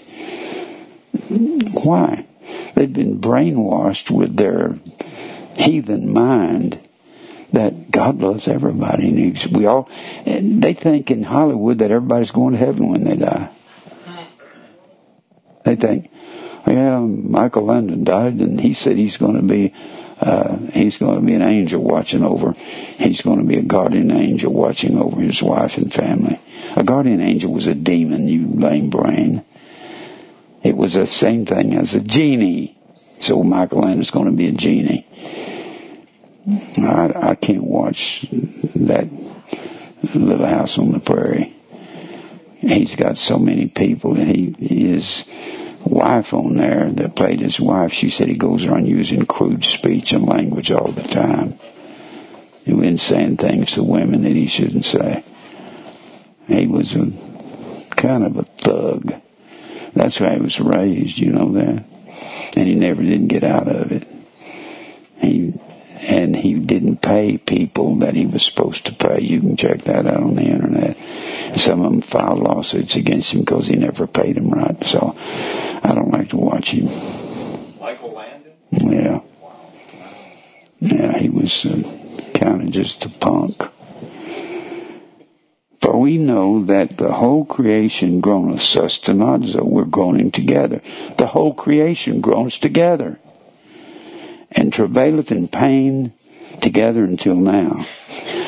Why? They've been brainwashed with their heathen mind that God loves everybody. And we all, and they think in Hollywood that everybody's going to heaven when they die. They think, yeah, Michael Landon died and he said he's going to be, uh, he's going to be an angel watching over, he's going to be a guardian angel watching over his wife and family. A guardian angel was a demon, you lame brain. It was the same thing as a genie. So Michael Landon's going to be a genie. I, I can't watch that little house on the prairie. He's got so many people, and he his wife on there that played his wife. She said he goes around using crude speech and language all the time. Went saying things to women that he shouldn't say. He was a kind of a thug. That's how he was raised, you know that? And he never did get out of it. He and he didn't pay people that he was supposed to pay. You can check that out on the internet. Some of them filed lawsuits against him because he never paid them right. So I don't like to watch him. Michael Landon? Yeah. Yeah, he was uh, kind of just a punk. For we know that the whole creation groaneth sustenazo. We're groaning together. The whole creation groans together and travaileth in pain together until now.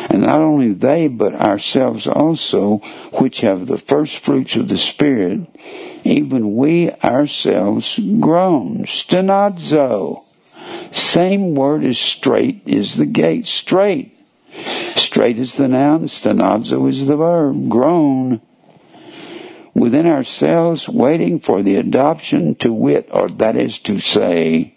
And not only they, but ourselves also, which have the first fruits of the Spirit, even we ourselves groan. Stenadzo. Same word as strait is the gate. Strait. Strait is the noun, stenadzo is the verb. Groan. Within ourselves, waiting for the adoption to wit, or that is to say,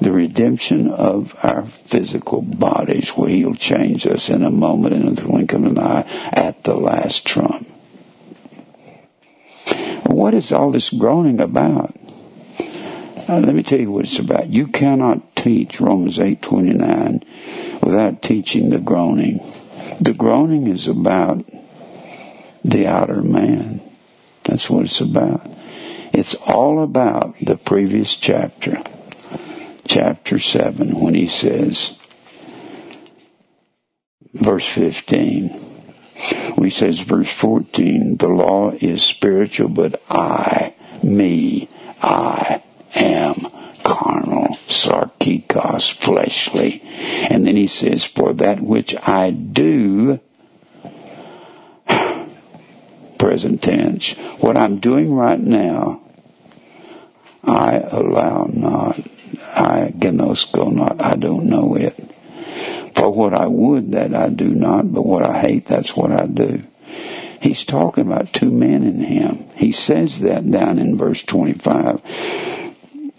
the redemption of our physical bodies, where He'll change us in a moment, in the twinkle of an eye, at the last trump. What is all this groaning about? Uh, let me tell you what it's about. You cannot teach Romans 8:29 without teaching the groaning. The groaning is about the outer man. That's what it's about. It's all about the previous chapter chapter 7 when he says, verse 15, when he says, verse 14, the law is spiritual, but I, me, I am carnal, sarkikos, fleshly. And then he says, for that which I do, [sighs] present tense, what I'm doing right now, I allow not I not, I don't know it. For what I would, that I do not, but what I hate, that's what I do. He's talking about two men in him. He says that down in verse 25.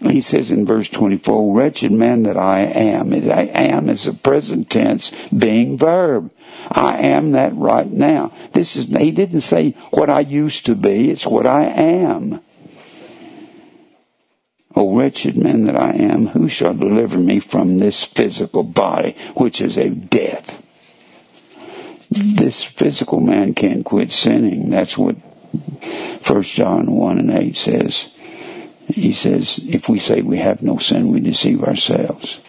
He says in verse 24, wretched man that I am. It, I am is a present tense being verb. I am that right now. This is, he didn't say what I used to be, it's what I am. O wretched man that I am, who shall deliver me from this physical body, which is a death? This physical man can't quit sinning. That's what 1 John 1 and 8 says. He says, if we say we have no sin, we deceive ourselves.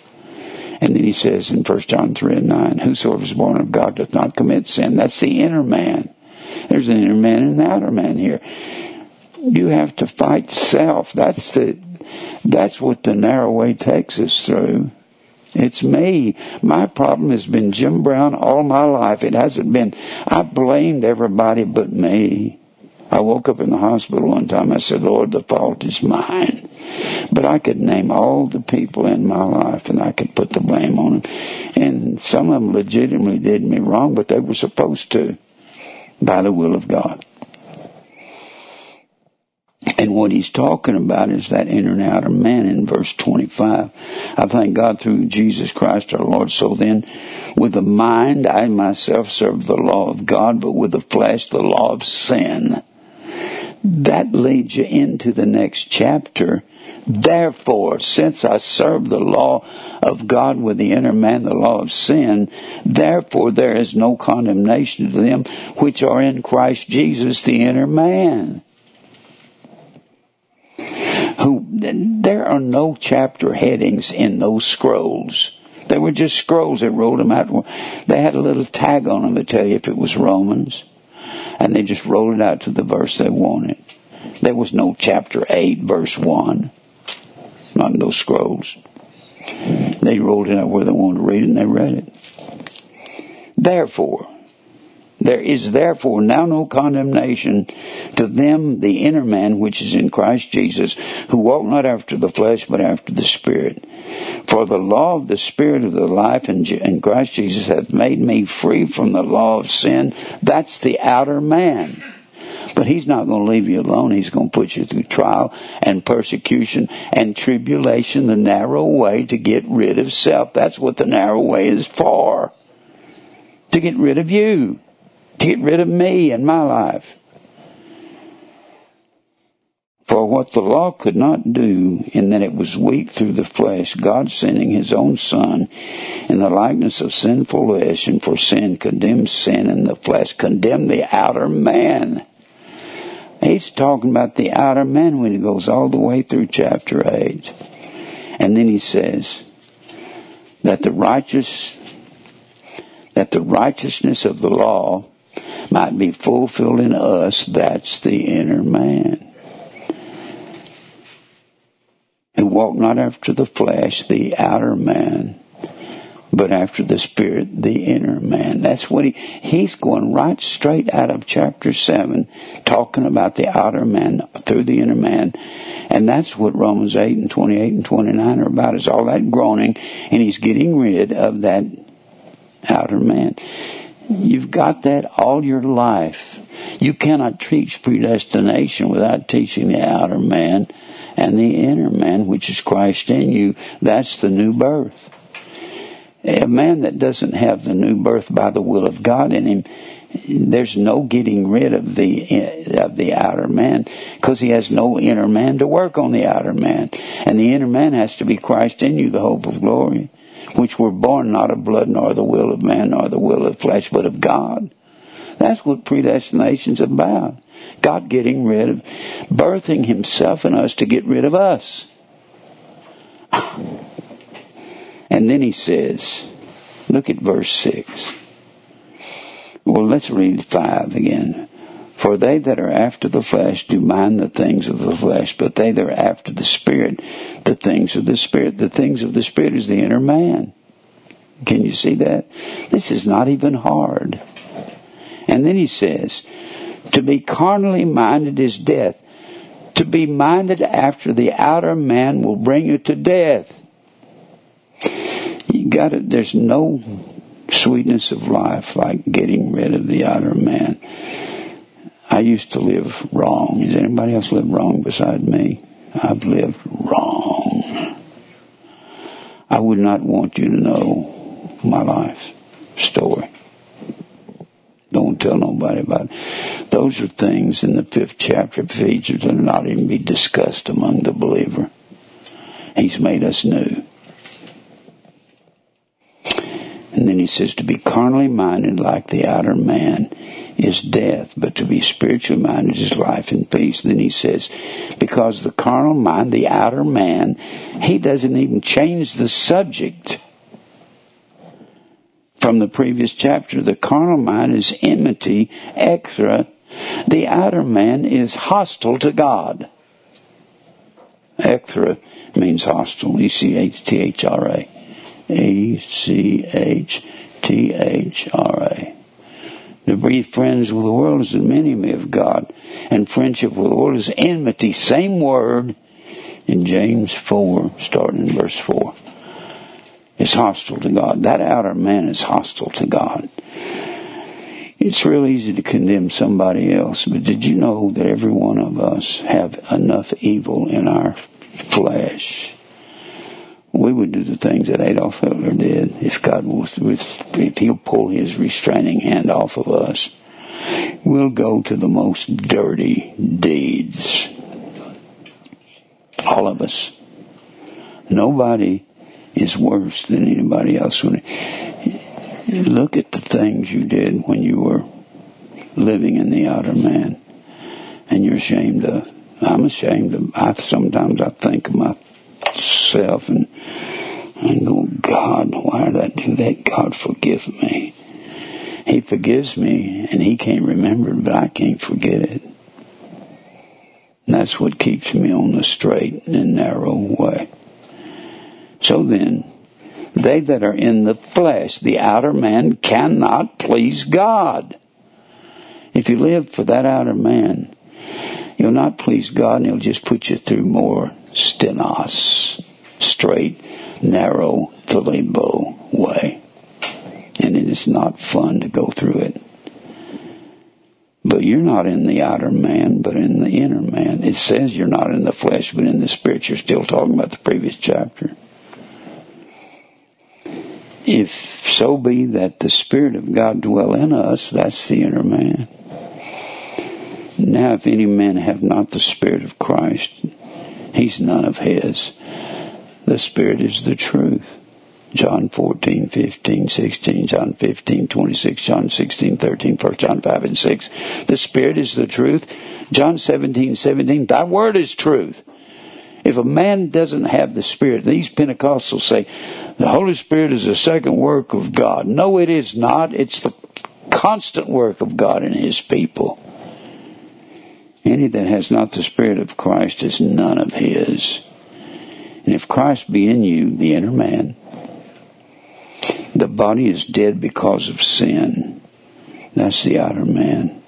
And then he says in 1 John 3 and 9, whosoever is born of God doth not commit sin. That's the inner man. There's an inner man and an outer man here. You have to fight self. That's the, that's what the narrow way takes us through. It's me. My problem has been Jim Brown all my life. It hasn't been, I blamed everybody but me. I woke up in the hospital one time. I said, Lord, the fault is mine. But I could name all the people in my life and I could put the blame on them. And some of them legitimately did me wrong, but they were supposed to by the will of God. And what he's talking about is that inner and outer man in verse 25. I thank God through Jesus Christ our Lord. So then, with the mind, I myself serve the law of God, but with the flesh, the law of sin. That leads you into the next chapter. Therefore, since I serve the law of God with the inner man, the law of sin, therefore there is no condemnation to them which are in Christ Jesus, the inner man who there are no chapter headings in those scrolls. They were just scrolls that rolled them out. They had a little tag on them to tell you if it was Romans, and they just rolled it out to the verse they wanted. There was no chapter eight, verse one, not in those scrolls. They rolled it out where they wanted to read it, and they read it. Therefore, there is therefore now no condemnation to them, the inner man which is in Christ Jesus, who walk not after the flesh, but after the Spirit. For the law of the Spirit of the life in, Christ Jesus hath made me free from the law of sin. That's the outer man. But he's not going to leave you alone. He's going to put you through trial and persecution and tribulation, the narrow way to get rid of self. That's what the narrow way is for. To get rid of you get rid of me and my life. For what the law could not do, in that it was weak through the flesh, God sending his own Son in the likeness of sinful flesh, and for sin condemned sin in the flesh, condemned the outer man. He's talking about the outer man when he goes all the way through chapter 8. And then he says that the righteous, that the righteousness of the law might be fulfilled in us, that's the inner man. Who walk not after the flesh, the outer man, but after the spirit, the inner man. That's what he, he's going right straight out of chapter 7, talking about the outer man through the inner man. And that's what Romans 8 and 28 and 29 are about, is all that groaning, and he's getting rid of that outer man. You've got that all your life. You cannot teach predestination without teaching the outer man and the inner man, which is Christ in you. That's the new birth. A man that doesn't have the new birth by the will of God in him, there's no getting rid of the of the outer man because he has no inner man to work on the outer man, and the inner man has to be Christ in you, the hope of glory which were born not of blood, nor the will of man, nor the will of flesh, but of God. That's what predestination's about. God getting rid of, birthing himself in us to get rid of us. [sighs] And then he says, look at verse 6. Well, let's read 5 again. For they that are after the flesh do mind the things of the flesh, but they that are after the Spirit, the things of the Spirit. The things of the Spirit is the inner man. Can you see that? This is not even hard. And then he says, to be carnally minded is death. To be minded after the outer man will bring you to death. You got it. There's no sweetness of life like getting rid of the outer man. I used to live wrong. Has anybody else lived wrong beside me? I've lived wrong. I would not want you to know my life story. Don't tell nobody about it. Those are things in the fifth chapter of Ephesians that are not even be discussed among the believer. He's made us new. And then he says to be carnally minded like the outer man is death, but to be spiritually minded is life and peace. Then he says, because the carnal mind, the outer man, he doesn't even change the subject from the previous chapter. The carnal mind is enmity, echthra, The outer man is hostile to God. Echthra means hostile. E-C-H-T-H-R-A. E-C-H-T-H-R-A. To be friends with the world is an enemy of God, and friendship with the world is enmity. Same word in James 4, starting in verse 4. Is hostile to God. That outer man is hostile to God. It's real easy to condemn somebody else, but did you know that every one of us have enough evil in our flesh? Would do the things that Adolf Hitler did if God was, if He'll pull His restraining hand off of us. We'll go to the most dirty deeds. All of us. Nobody is worse than anybody else. Look at the things you did when you were living in the outer man, and you're ashamed of. I'm ashamed of. I sometimes I think of myself and and go, God, why did I do that? God, forgive me. He forgives me, and He can't remember it, but I can't forget it. And that's what keeps me on the strait and narrow way. So then, they that are in the flesh, the outer man, cannot please God. If you live for that outer man, you'll not please God and he'll just put you through more stenos, strait, narrow, thalibo way. And it is not fun to go through it. But you're not in the outer man, but in the inner man. It says you're not in the flesh, but in the spirit. You're still talking about the previous chapter if so be that the Spirit of God dwell in us, that's the inner man. Now, if any man have not the Spirit of Christ, he's none of his. The Spirit is the truth. John 14, 15, 16, John 15, 26, John 16, 13, 1 John 5 and 6. The Spirit is the truth. John 17, 17, thy word is truth. If a man doesn't have the Spirit, these Pentecostals say the Holy Spirit is the second work of God. No, it is not. It's the constant work of God in His people. Any that has not the Spirit of Christ is none of His. And if Christ be in you, the inner man, the body is dead because of sin. That's the outer man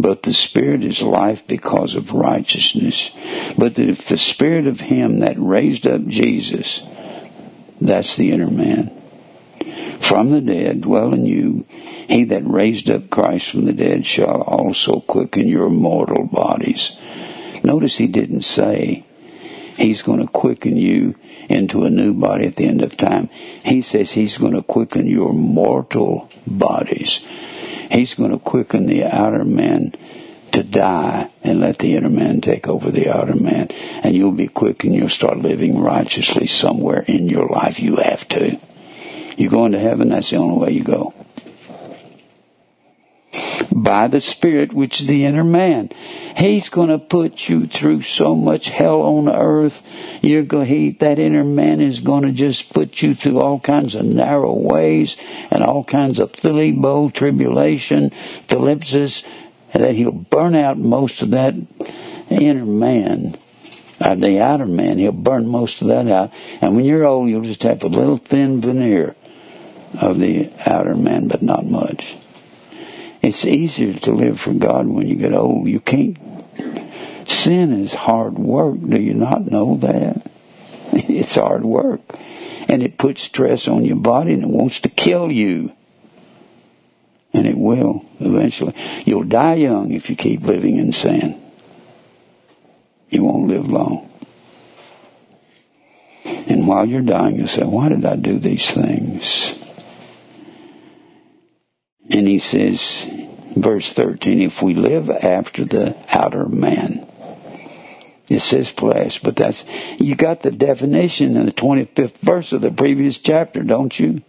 but the Spirit is life because of righteousness. But if the Spirit of Him that raised up Jesus, that's the inner man, from the dead dwell in you, he that raised up Christ from the dead shall also quicken your mortal bodies. Notice he didn't say he's going to quicken you into a new body at the end of time. He says he's going to quicken your mortal bodies. He's going to quicken the outer man to die and let the inner man take over the outer man. And you'll be quick and you'll start living righteously somewhere in your life. You have to. You go into heaven, that's the only way you go by the Spirit, which is the inner man. He's going to put you through so much hell on earth. You're going, he, that inner man is going to just put you through all kinds of narrow ways and all kinds of thalibo, tribulation, thlipsis, and that he'll burn out most of that inner man. Uh, the outer man, he'll burn most of that out. And when you're old, you'll just have a little thin veneer of the outer man, but not much. It's easier to live for God when you get old. You can't. Sin is hard work. Do you not know that? [laughs] It's hard work. And it puts stress on your body and it wants to kill you. And it will eventually. You'll die young if you keep living in sin. You won't live long. And while you're dying, you'll say, Why did I do these things? And he says, verse 13, if we live after the outer man, it says flesh, but that's, you got the definition in the 25th verse of the previous chapter, don't you?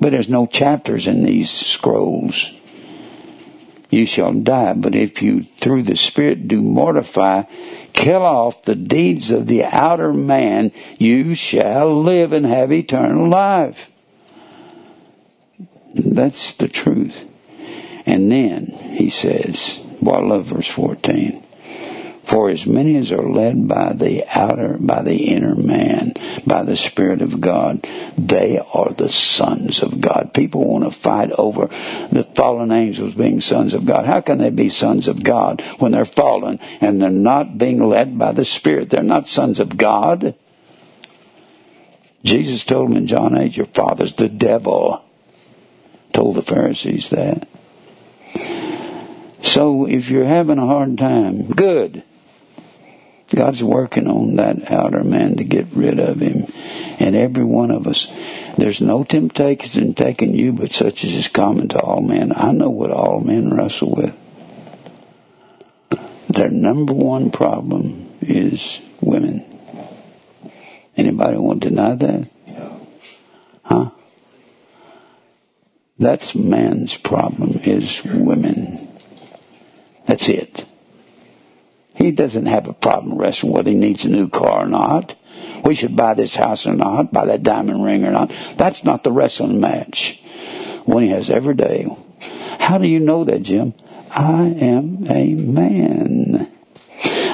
But there's no chapters in these scrolls. You shall die, but if you through the Spirit do mortify, kill off the deeds of the outer man, you shall live and have eternal life. That's the truth. And then he says, well, I love verse 14. For as many as are led by the outer, by the inner man, by the Spirit of God, they are the sons of God. People want to fight over the fallen angels being sons of God. How can they be sons of God when they're fallen and they're not being led by the Spirit? They're not sons of God. Jesus told them in John 8, your father's the devil. Told the Pharisees that. So if you're having a hard time, good. God's working on that outer man to get rid of him. And every one of us, there's no temptation taking you but such as is common to all men. I know what all men wrestle with. Their number one problem is women. Anybody want to deny that? Huh? That's man's problem is women. That's it. He doesn't have a problem wrestling whether he needs a new car or not. We should buy this house or not, buy that diamond ring or not. That's not the wrestling match. One he has every day. How do you know that, Jim? I am a man.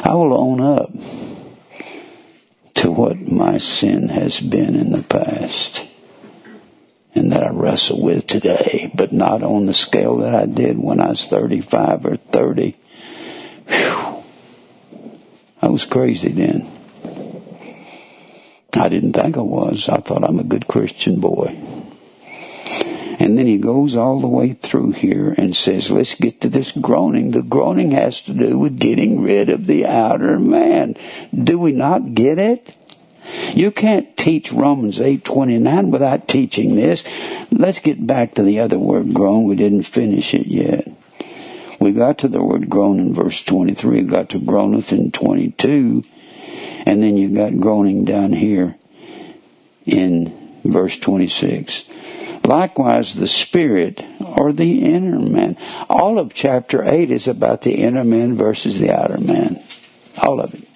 I will own up to what my sin has been in the past and that I wrestle with today, but not on the scale that I did when I was 35 or 30. Whew. I was crazy then. I didn't think I was. I thought I'm a good Christian boy. And then he goes all the way through here and says, let's get to this groaning. The groaning has to do with getting rid of the outer man. Do we not get it? You can't teach Romans 8:29 without teaching this. Let's get back to the other word groan. We didn't finish it yet. We got to the word groan in verse 23, we got to groaneth in 22, and then you got groaning down here in verse 26. Likewise, the spirit or the inner man. All of chapter 8 is about the inner man versus the outer man. All of it.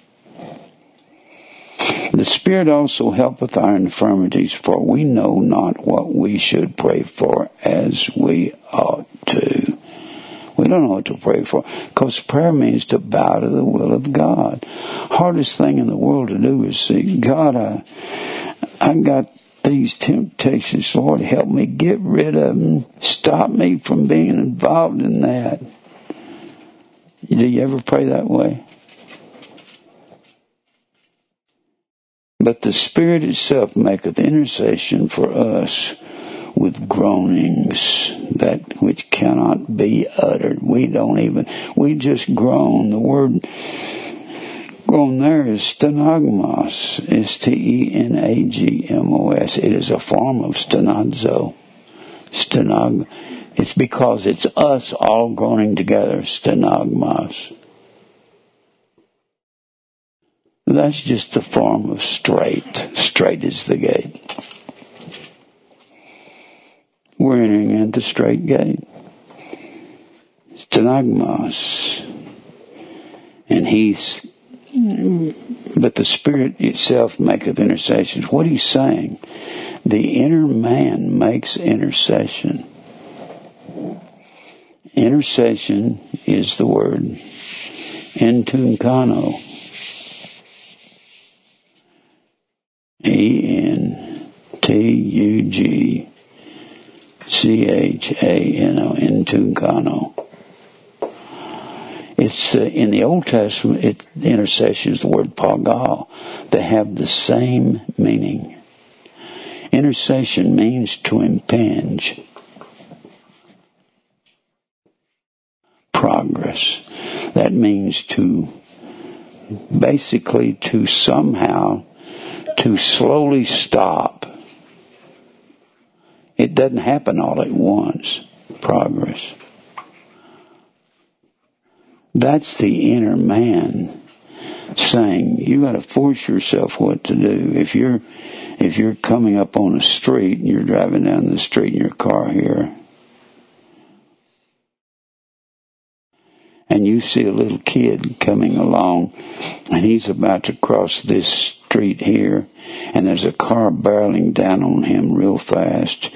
The Spirit also helpeth our infirmities, for we know not what we should pray for as we ought to. We don't know what to pray for because prayer means to bow to the will of God. Hardest thing in the world to do is say, God, I, I got these temptations. Lord, help me get rid of them. Stop me from being involved in that. Do you ever pray that way? But the Spirit itself maketh intercession for us with groanings that which cannot be uttered. We don't even, we just groan. The word groan there is stenagmos, S-T-E-N-A-G-M-O-S. It is a form of stenazo. Stenag, it's because it's us all groaning together, stenagmos. That's just a form of strait. Strait is the gate. We're entering at the strait gate. Stenagmos. And he's, but the Spirit itself maketh intercessions. What he's saying, the inner man makes intercession. Intercession is the word entunkano E N T U G C H A N O N Tuncano. It's uh, in the Old Testament. It, intercession is the word pagal. They have the same meaning. Intercession means to impinge progress. That means to basically to somehow to slowly stop. It doesn't happen all at once. Progress. That's the inner man saying you got to force yourself what to do. If you're if you're coming up on a street and you're driving down the street in your car here and you see a little kid coming along and he's about to cross this street here and there's a car barreling down on him real fast,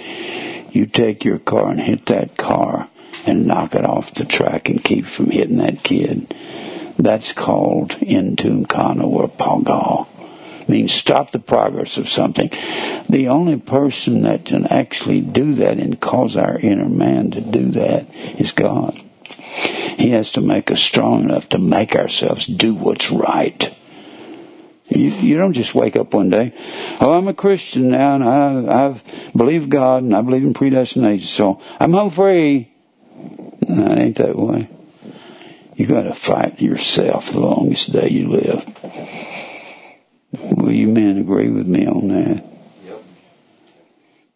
you take your car and hit that car and knock it off the track and keep from hitting that kid. That's called intunkano or pagal. Means stop the progress of something. The only person that can actually do that and cause our inner man to do that is God. He has to make us strong enough to make ourselves do what's right. You, you don't just wake up one day, oh, I'm a Christian now, and I, I've believed God, and I believe in predestination, so I'm home free. No, it ain't that way. You got to fight yourself the longest day you live. Will you men agree with me on that? Yep.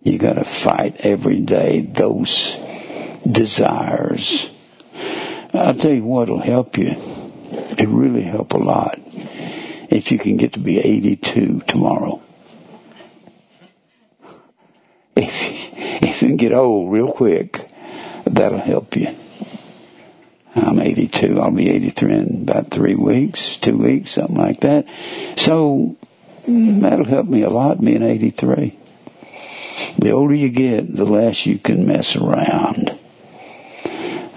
You got to fight every day those desires. I'll tell you what'll help you. It really help a lot if you can get to be 82 tomorrow. If, if you can get old real quick, that'll help you. I'm 82. I'll be 83 in about three weeks, two weeks, something like that. So that'll help me a lot being 83. The older you get, the less you can mess around.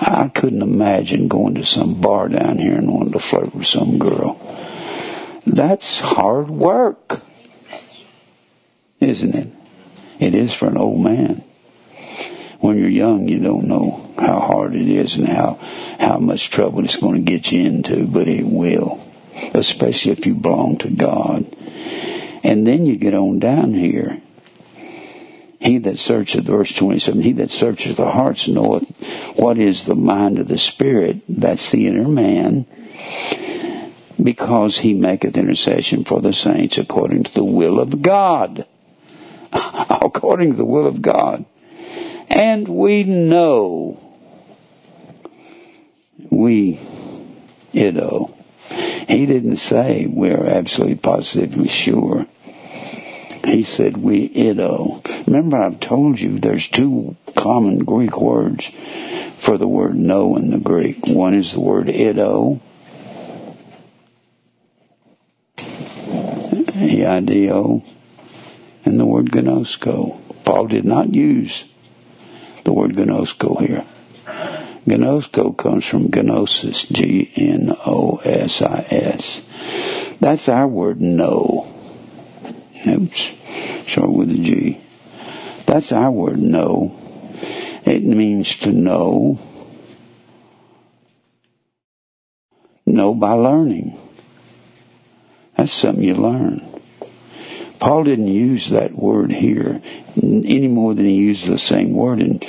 I couldn't imagine going to some bar down here and wanting to flirt with some girl. That's hard work, isn't it? It is for an old man. When you're young, you don't know how hard it is and how, how much trouble it's going to get you into, but it will, especially if you belong to God. And then you get on down here. He that searcheth, verse 27, he that searcheth the hearts knoweth what is the mind of the Spirit. That's the inner man because he maketh intercession for the saints according to the will of God. [laughs] according to the will of God. And we know, we, you know, he didn't say we're absolutely positively sure. He said we ido. Remember I've told you there's two common Greek words for the word know in the Greek. One is the word ido, E-I-D-O, and the word gnosko. Paul did not use the word gnosko here. Gnosko comes from gnosis, G-N-O-S-I-S. That's our word know. Oops, start with a G. That's our word know. It means to know. Know by learning. That's something you learn. Paul didn't use that word here any more than he used the same word in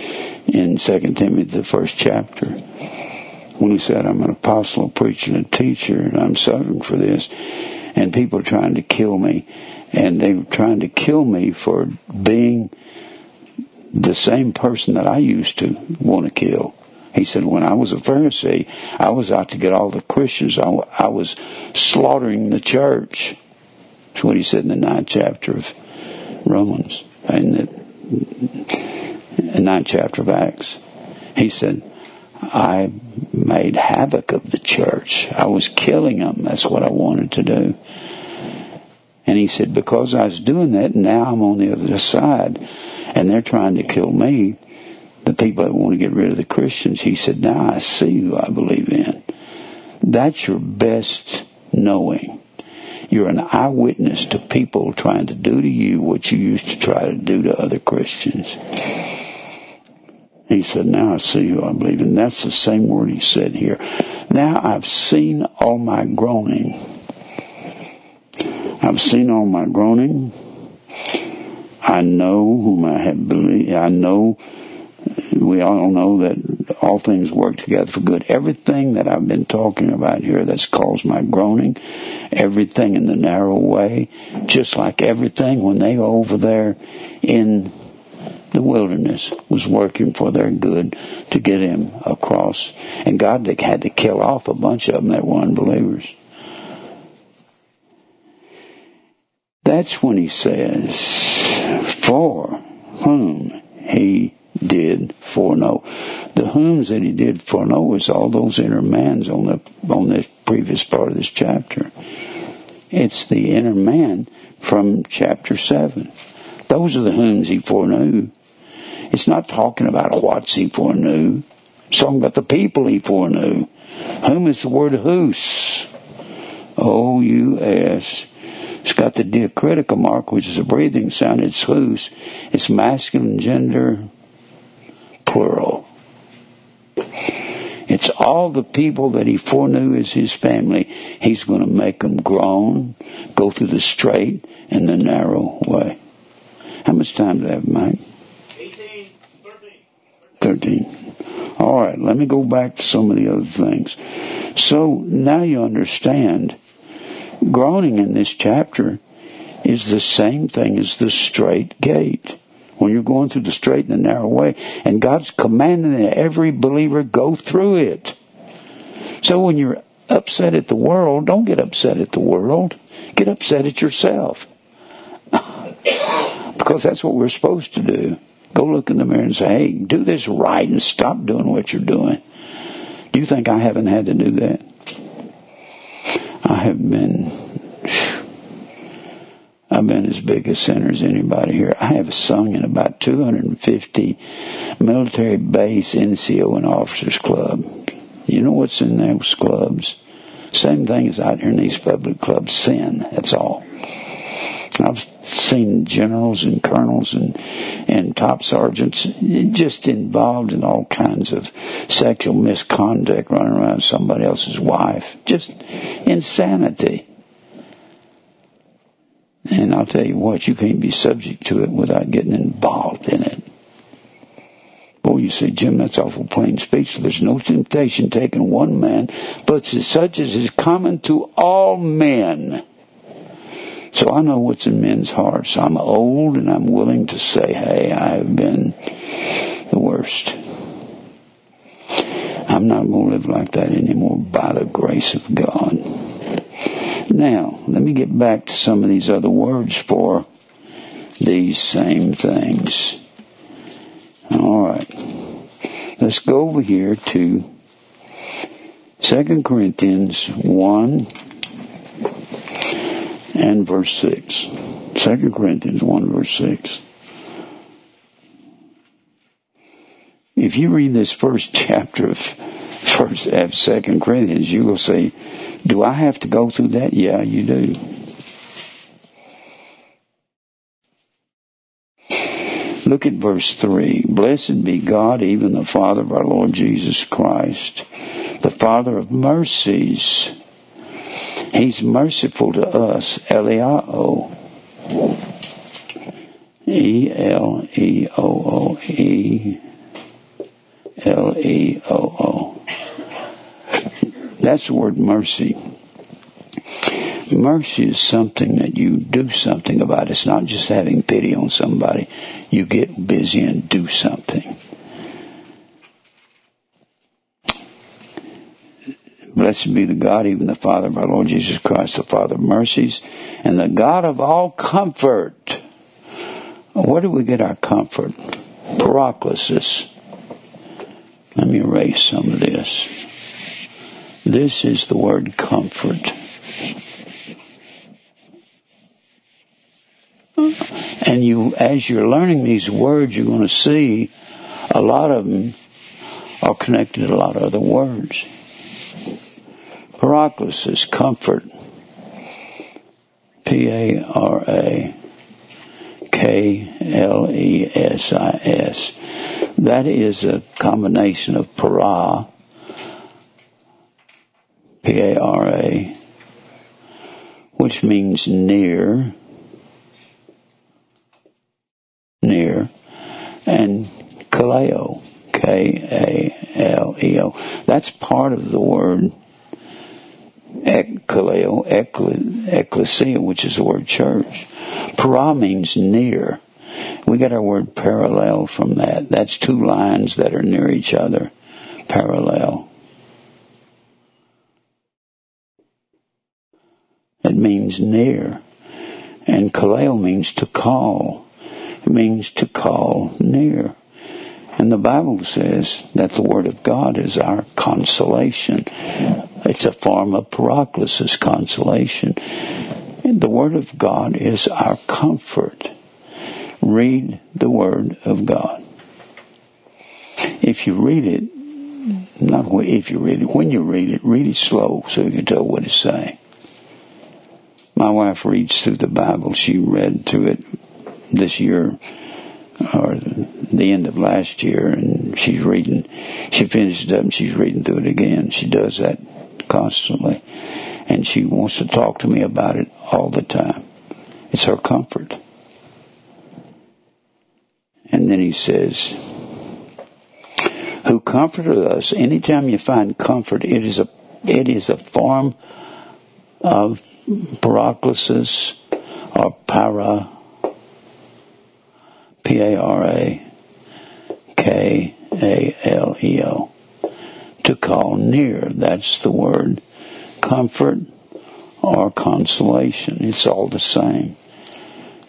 in Second Timothy, the first chapter, when he said, "I'm an apostle, preacher, and a teacher, and I'm suffering for this, and people are trying to kill me, and they were trying to kill me for being the same person that I used to want to kill." He said, when I was a Pharisee, I was out to get all the Christians. I, I was slaughtering the church. That's what he said in the ninth chapter of Romans, in the, the ninth chapter of Acts. He said, I made havoc of the church. I was killing them. That's what I wanted to do. And he said, because I was doing that, now I'm on the other side, and they're trying to kill me. The people that want to get rid of the Christians, he said, now I see who I believe in. That's your best knowing. You're an eyewitness to people trying to do to you what you used to try to do to other Christians. He said, now I see who I believe. in. that's the same word he said here. Now I've seen all my groaning. I've seen all my groaning. I know whom I have believed. I know we all know that all things work together for good. Everything that I've been talking about here that's caused my groaning, everything in the narrow way, just like everything when they were over there in the wilderness was working for their good to get him across. And God had to kill off a bunch of them that were unbelievers. That's when he says, for whom he did foreknow. The whom's that he did foreknow is all those inner mans on the on the previous part of this chapter. It's the inner man from chapter seven. Those are the whom's he foreknew. It's not talking about what's he foreknew. It's talking about the people he foreknew. Whom is the word whos? O-U-S. It's got the diacritical mark, which is a breathing sound. It's whos. It's masculine gender, plural. It's all the people that he foreknew as his family. He's going to make them groan, go through the strait and the narrow way. How much time do I have, Mike? 18, 13. 13. All right, let me go back to some of the other things. So now you understand groaning in this chapter is the same thing as the strait gate. When you're going through the strait and the narrow way, and God's commanding that every believer go through it. So when you're upset at the world, don't get upset at the world. Get upset at yourself. [coughs] because that's what we're supposed to do. Go look in the mirror and say, hey, do this right and stop doing what you're doing. Do you think I haven't had to do that? I have been, I've been as big a sinner as anybody here. I have sung in about 250 military base, NCO, and officers club. You know what's in those clubs? Same thing as out here in these public clubs. Sin. That's all. I've seen generals and colonels and and top sergeants just involved in all kinds of sexual misconduct, running around somebody else's wife, just insanity. And I'll tell you what, you can't be subject to it without getting involved in it. Boy, you say, Jim, that's awful plain speech. There's no temptation taken one man, but such as is common to all men. So I know what's in men's hearts. I'm old and I'm willing to say, hey, I have been the worst. I'm not going to live like that anymore by the grace of God. Now, let me get back to some of these other words for these same things. All right. Let's go over here to 2 Corinthians 1 and verse 6. 2 Corinthians 1 verse 6. If you read this first [laughs] chapter of first of Second Corinthians, you will say, Do I have to go through that? Yeah, you do. Look at verse 3. Blessed be God, even the Father of our Lord Jesus Christ, the Father of mercies He's merciful to us. Eleeo. E L E O O E L E O O. That's the word mercy. Mercy is something that you do something about. It's not just having pity on somebody. You get busy and do something. Blessed be the God, even the Father of our Lord Jesus Christ, the Father of mercies, and the God of all comfort. Where do we get our comfort? Paraklesis. Let me erase some of this. This is the word comfort. And you, as you're learning these words, you're going to see a lot of them are connected to a lot of other words. Paraklesis, comfort. P A R A K L E S I S. That is a combination of para, P A R A, which means near, near, and kaleo, K A L E O. That's part of the word Ekkaleo, ecclesia, which is the word church. Para means near. We get our word parallel from that. That's two lines that are near each other. Parallel. It means near. And kaleo means to call. It means to call near. And the Bible says that the Word of God is our consolation. It's a form of paraklesis, consolation. And the Word of God is our comfort. Read the Word of God. If you read it, Not if you read it. When you read it, read it slow so you can tell what it's saying. My wife reads through the Bible. She read through it this year or the end of last year and she's reading she finished up and she's reading through it again. She does that constantly. And she wants to talk to me about it all the time. It's her comfort. And then he says, who comforted us. Anytime you find comfort, it is a, it is a form of paraklesis or para, P-A-R-A-K-A-L-E-O. To call near, that's the word. Comfort or consolation, it's all the same.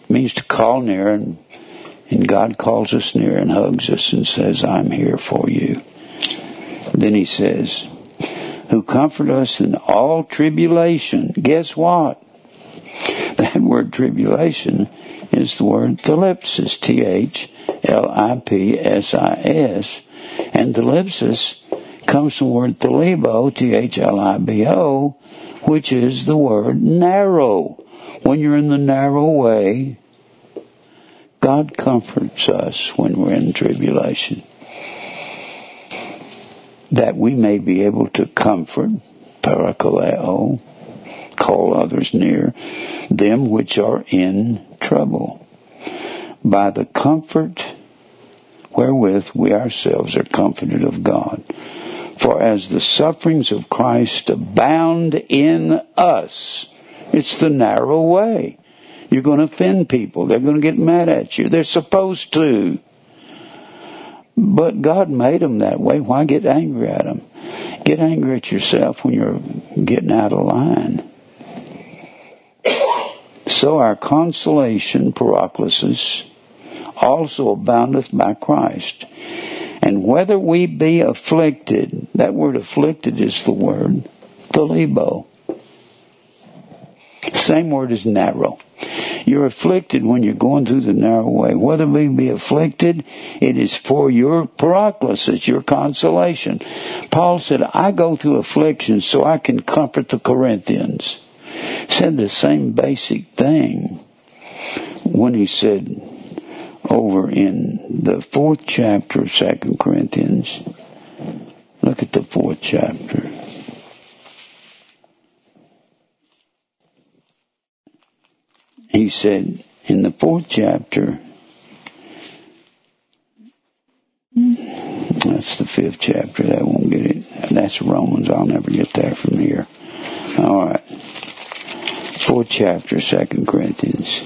It means to call near and and God calls us near and hugs us and says, I'm here for you. Then he says, who comfort us in all tribulation. Guess what? [laughs] That word tribulation is the word thlipsis, T-H-L-I-P-S-I-S. And thlipsis comes from the word thalibo, T-H-L-I-B-O, which is the word narrow. When you're in the narrow way, God comforts us when we're in tribulation. That we may be able to comfort, parakaleo, call others near, them which are in trouble. By the comfort wherewith we ourselves are comforted of God. For as the sufferings of Christ abound in us, it's the narrow way. You're going to offend people. They're going to get mad at you. They're supposed to. But God made them that way. Why get angry at them? Get angry at yourself when you're getting out of line. So our consolation, paraklesis, also aboundeth by Christ. And whether we be afflicted, that word afflicted is the word thalibo. Same word as narrow. You're afflicted when you're going through the narrow way. Whether we be afflicted, it is for your paraklesis, your consolation. Paul said, I go through affliction so I can comfort the Corinthians. Said the same basic thing when he said over in the fourth chapter of Second Corinthians. Look at the fourth chapter. He said in the fourth chapter, that's the fifth chapter, that won't get it. That's Romans, I'll never get that from here. All right. Fourth chapter, Second Corinthians.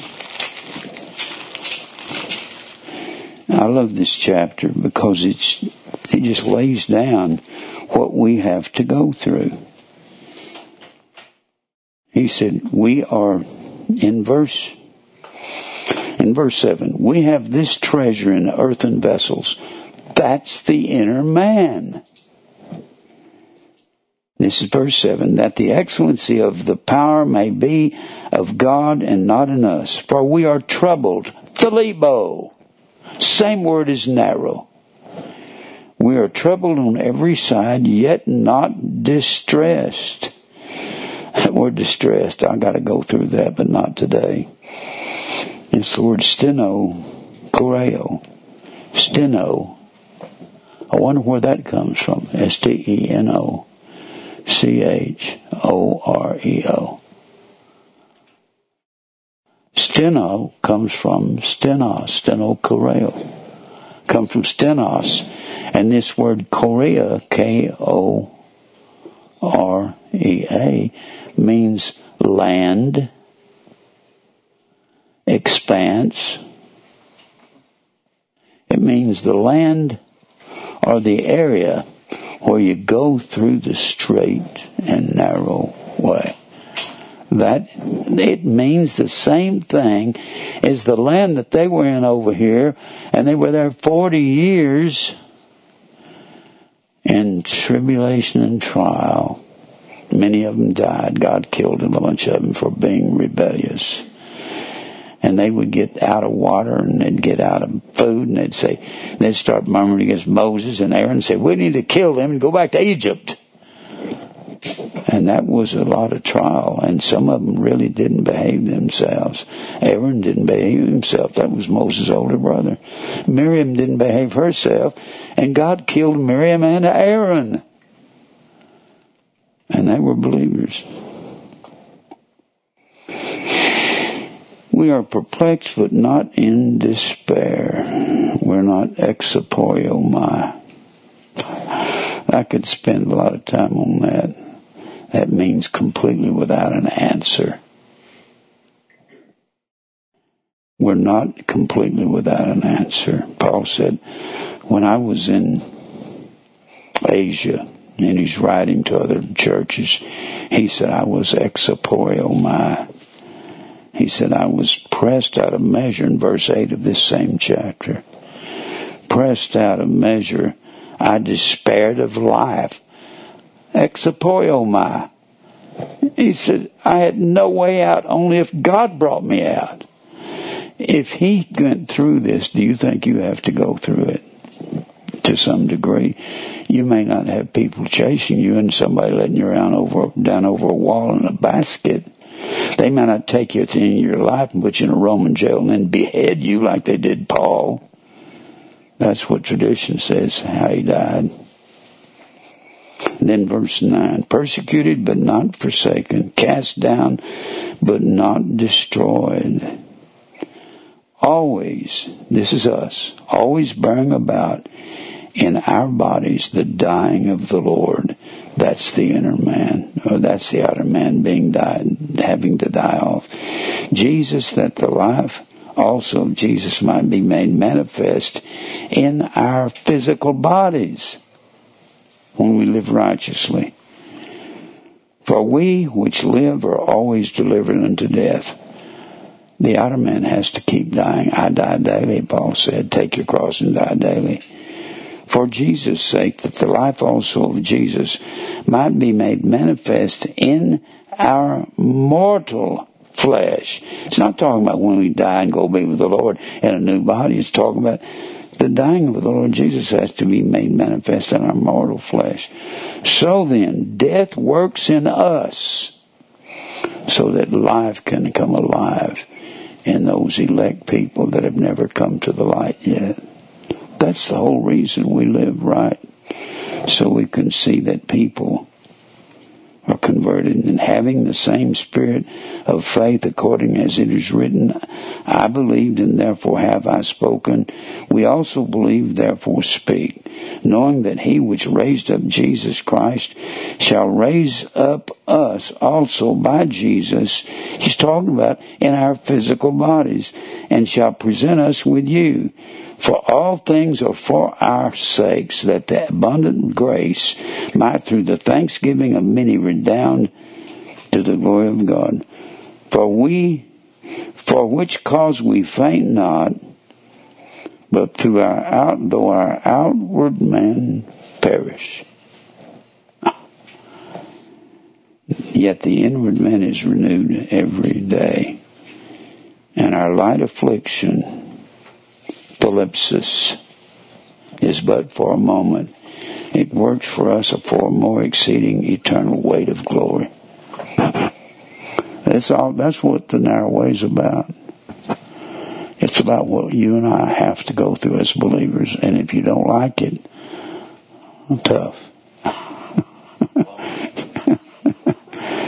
I love this chapter because it's it just lays down what we have to go through. He said, We are in verse in verse 7 we have this treasure in earthen vessels. That's the inner man. This is verse 7 that the excellency of the power may be of God and not in us for we are troubled. Thalibo same word as narrow. We are troubled on every side yet not distressed [laughs] we're distressed. I got to go through that, but not today. It's the word steno, choreo, steno. I wonder where that comes from. S T E N O C H O R E O. Steno comes from stenos, steno choreo. Comes from stenos. And this word chorea, K O R E A, means land, expanse. It means the land or the area where you go through the strait and narrow way. That it means the same thing as the land that they were in over here, and they were there forty years in tribulation and trial. Many of them died. God killed a bunch of them for being rebellious. and they would get out of water and they'd get out of food and they'd say, they'd start murmuring against Moses and Aaron and say, we need to kill them and go back to Egypt. And that was a lot of trial, and some of them really didn't behave themselves. Aaron didn't behave himself. That was Moses' older brother. Miriam didn't behave herself, and God killed Miriam and Aaron. And they were believers. We are perplexed, but not in despair. We're not exaporeomai. I could spend a lot of time on that. That means completely without an answer. We're not completely without an answer. Paul said, when I was in Asia, and he's writing to other churches, he said, I was exaporeomai. He said, I was pressed out of measure in verse 8 of this same chapter. Pressed out of measure. I despaired of life. Exaporeomai. He said, I had no way out, only if God brought me out. If he went through this, do you think you have to go through it? To some degree. You may not have people chasing you and somebody letting you around over, down over a wall in a basket. They may not take you at the end of your life and put you in a Roman jail and then behead you like they did Paul. That's what tradition says, how he died. And then verse 9, persecuted but not forsaken, cast down but not destroyed. Always, this is us, always bearing about in our bodies the dying of the Lord. That's the inner man, or that's the outer man being died, having to die off. Jesus, that the life also of Jesus might be made manifest in our physical bodies when we live righteously. For we which live are always delivered unto death. The outer man has to keep dying. I die daily, Paul said. Take your cross and die daily for Jesus' sake, that the life also of Jesus might be made manifest in our mortal flesh. It's not talking about when we die and go be with the Lord in a new body. It's talking about the dying of the Lord Jesus has to be made manifest in our mortal flesh. So then, death works in us so that life can come alive in those elect people that have never come to the light yet. That's the whole reason we live right. So we can see that people are converted and having the same spirit of faith according as it is written, I believed and therefore have I spoken. We also believe therefore speak, knowing that he which raised up Jesus Christ shall raise up us also by Jesus. He's talking about in our physical bodies and shall present us with you. For all things are for our sakes, that the abundant grace might through the thanksgiving of many redound to the glory of God. For we, for which cause we faint not, but through our out, though our outward man perish. Yet the inward man is renewed every day. And our light affliction, thlipsis is but for a moment. It works for us a far more exceeding eternal weight of glory. That's all, that's what the narrow way is about. It's about what you and I have to go through as believers. And if you don't like it, tough. [laughs]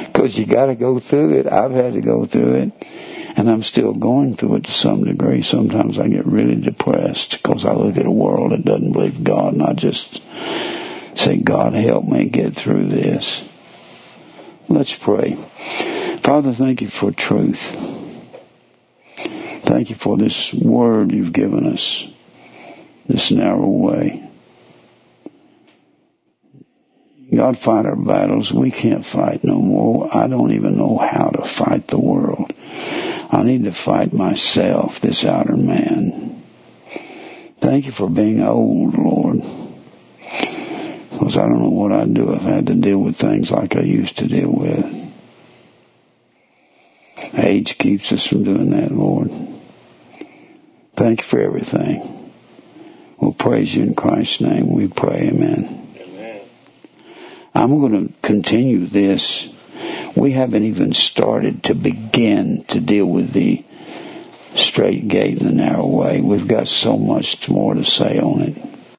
Because you got to go through it. I've had to go through it and I'm still going through it to some degree. Sometimes I get really depressed because I look at a world that doesn't believe God and I just say, God help me get through this. Let's pray. Father, thank you for truth. Thank you for this word you've given us, this narrow way. God fight our battles. We can't fight no more. I don't even know how to fight the world. I need to fight myself, this outer man. Thank you for being old, Lord. Because I don't know what I'd do if I had to deal with things like I used to deal with. age keeps us from doing that, Lord. Thank you for everything. We'll praise you in Christ's name. We pray, amen. Amen. I'm going to continue this. We haven't even started to begin to deal with the strait gate and the narrow way. We've got so much more to say on it.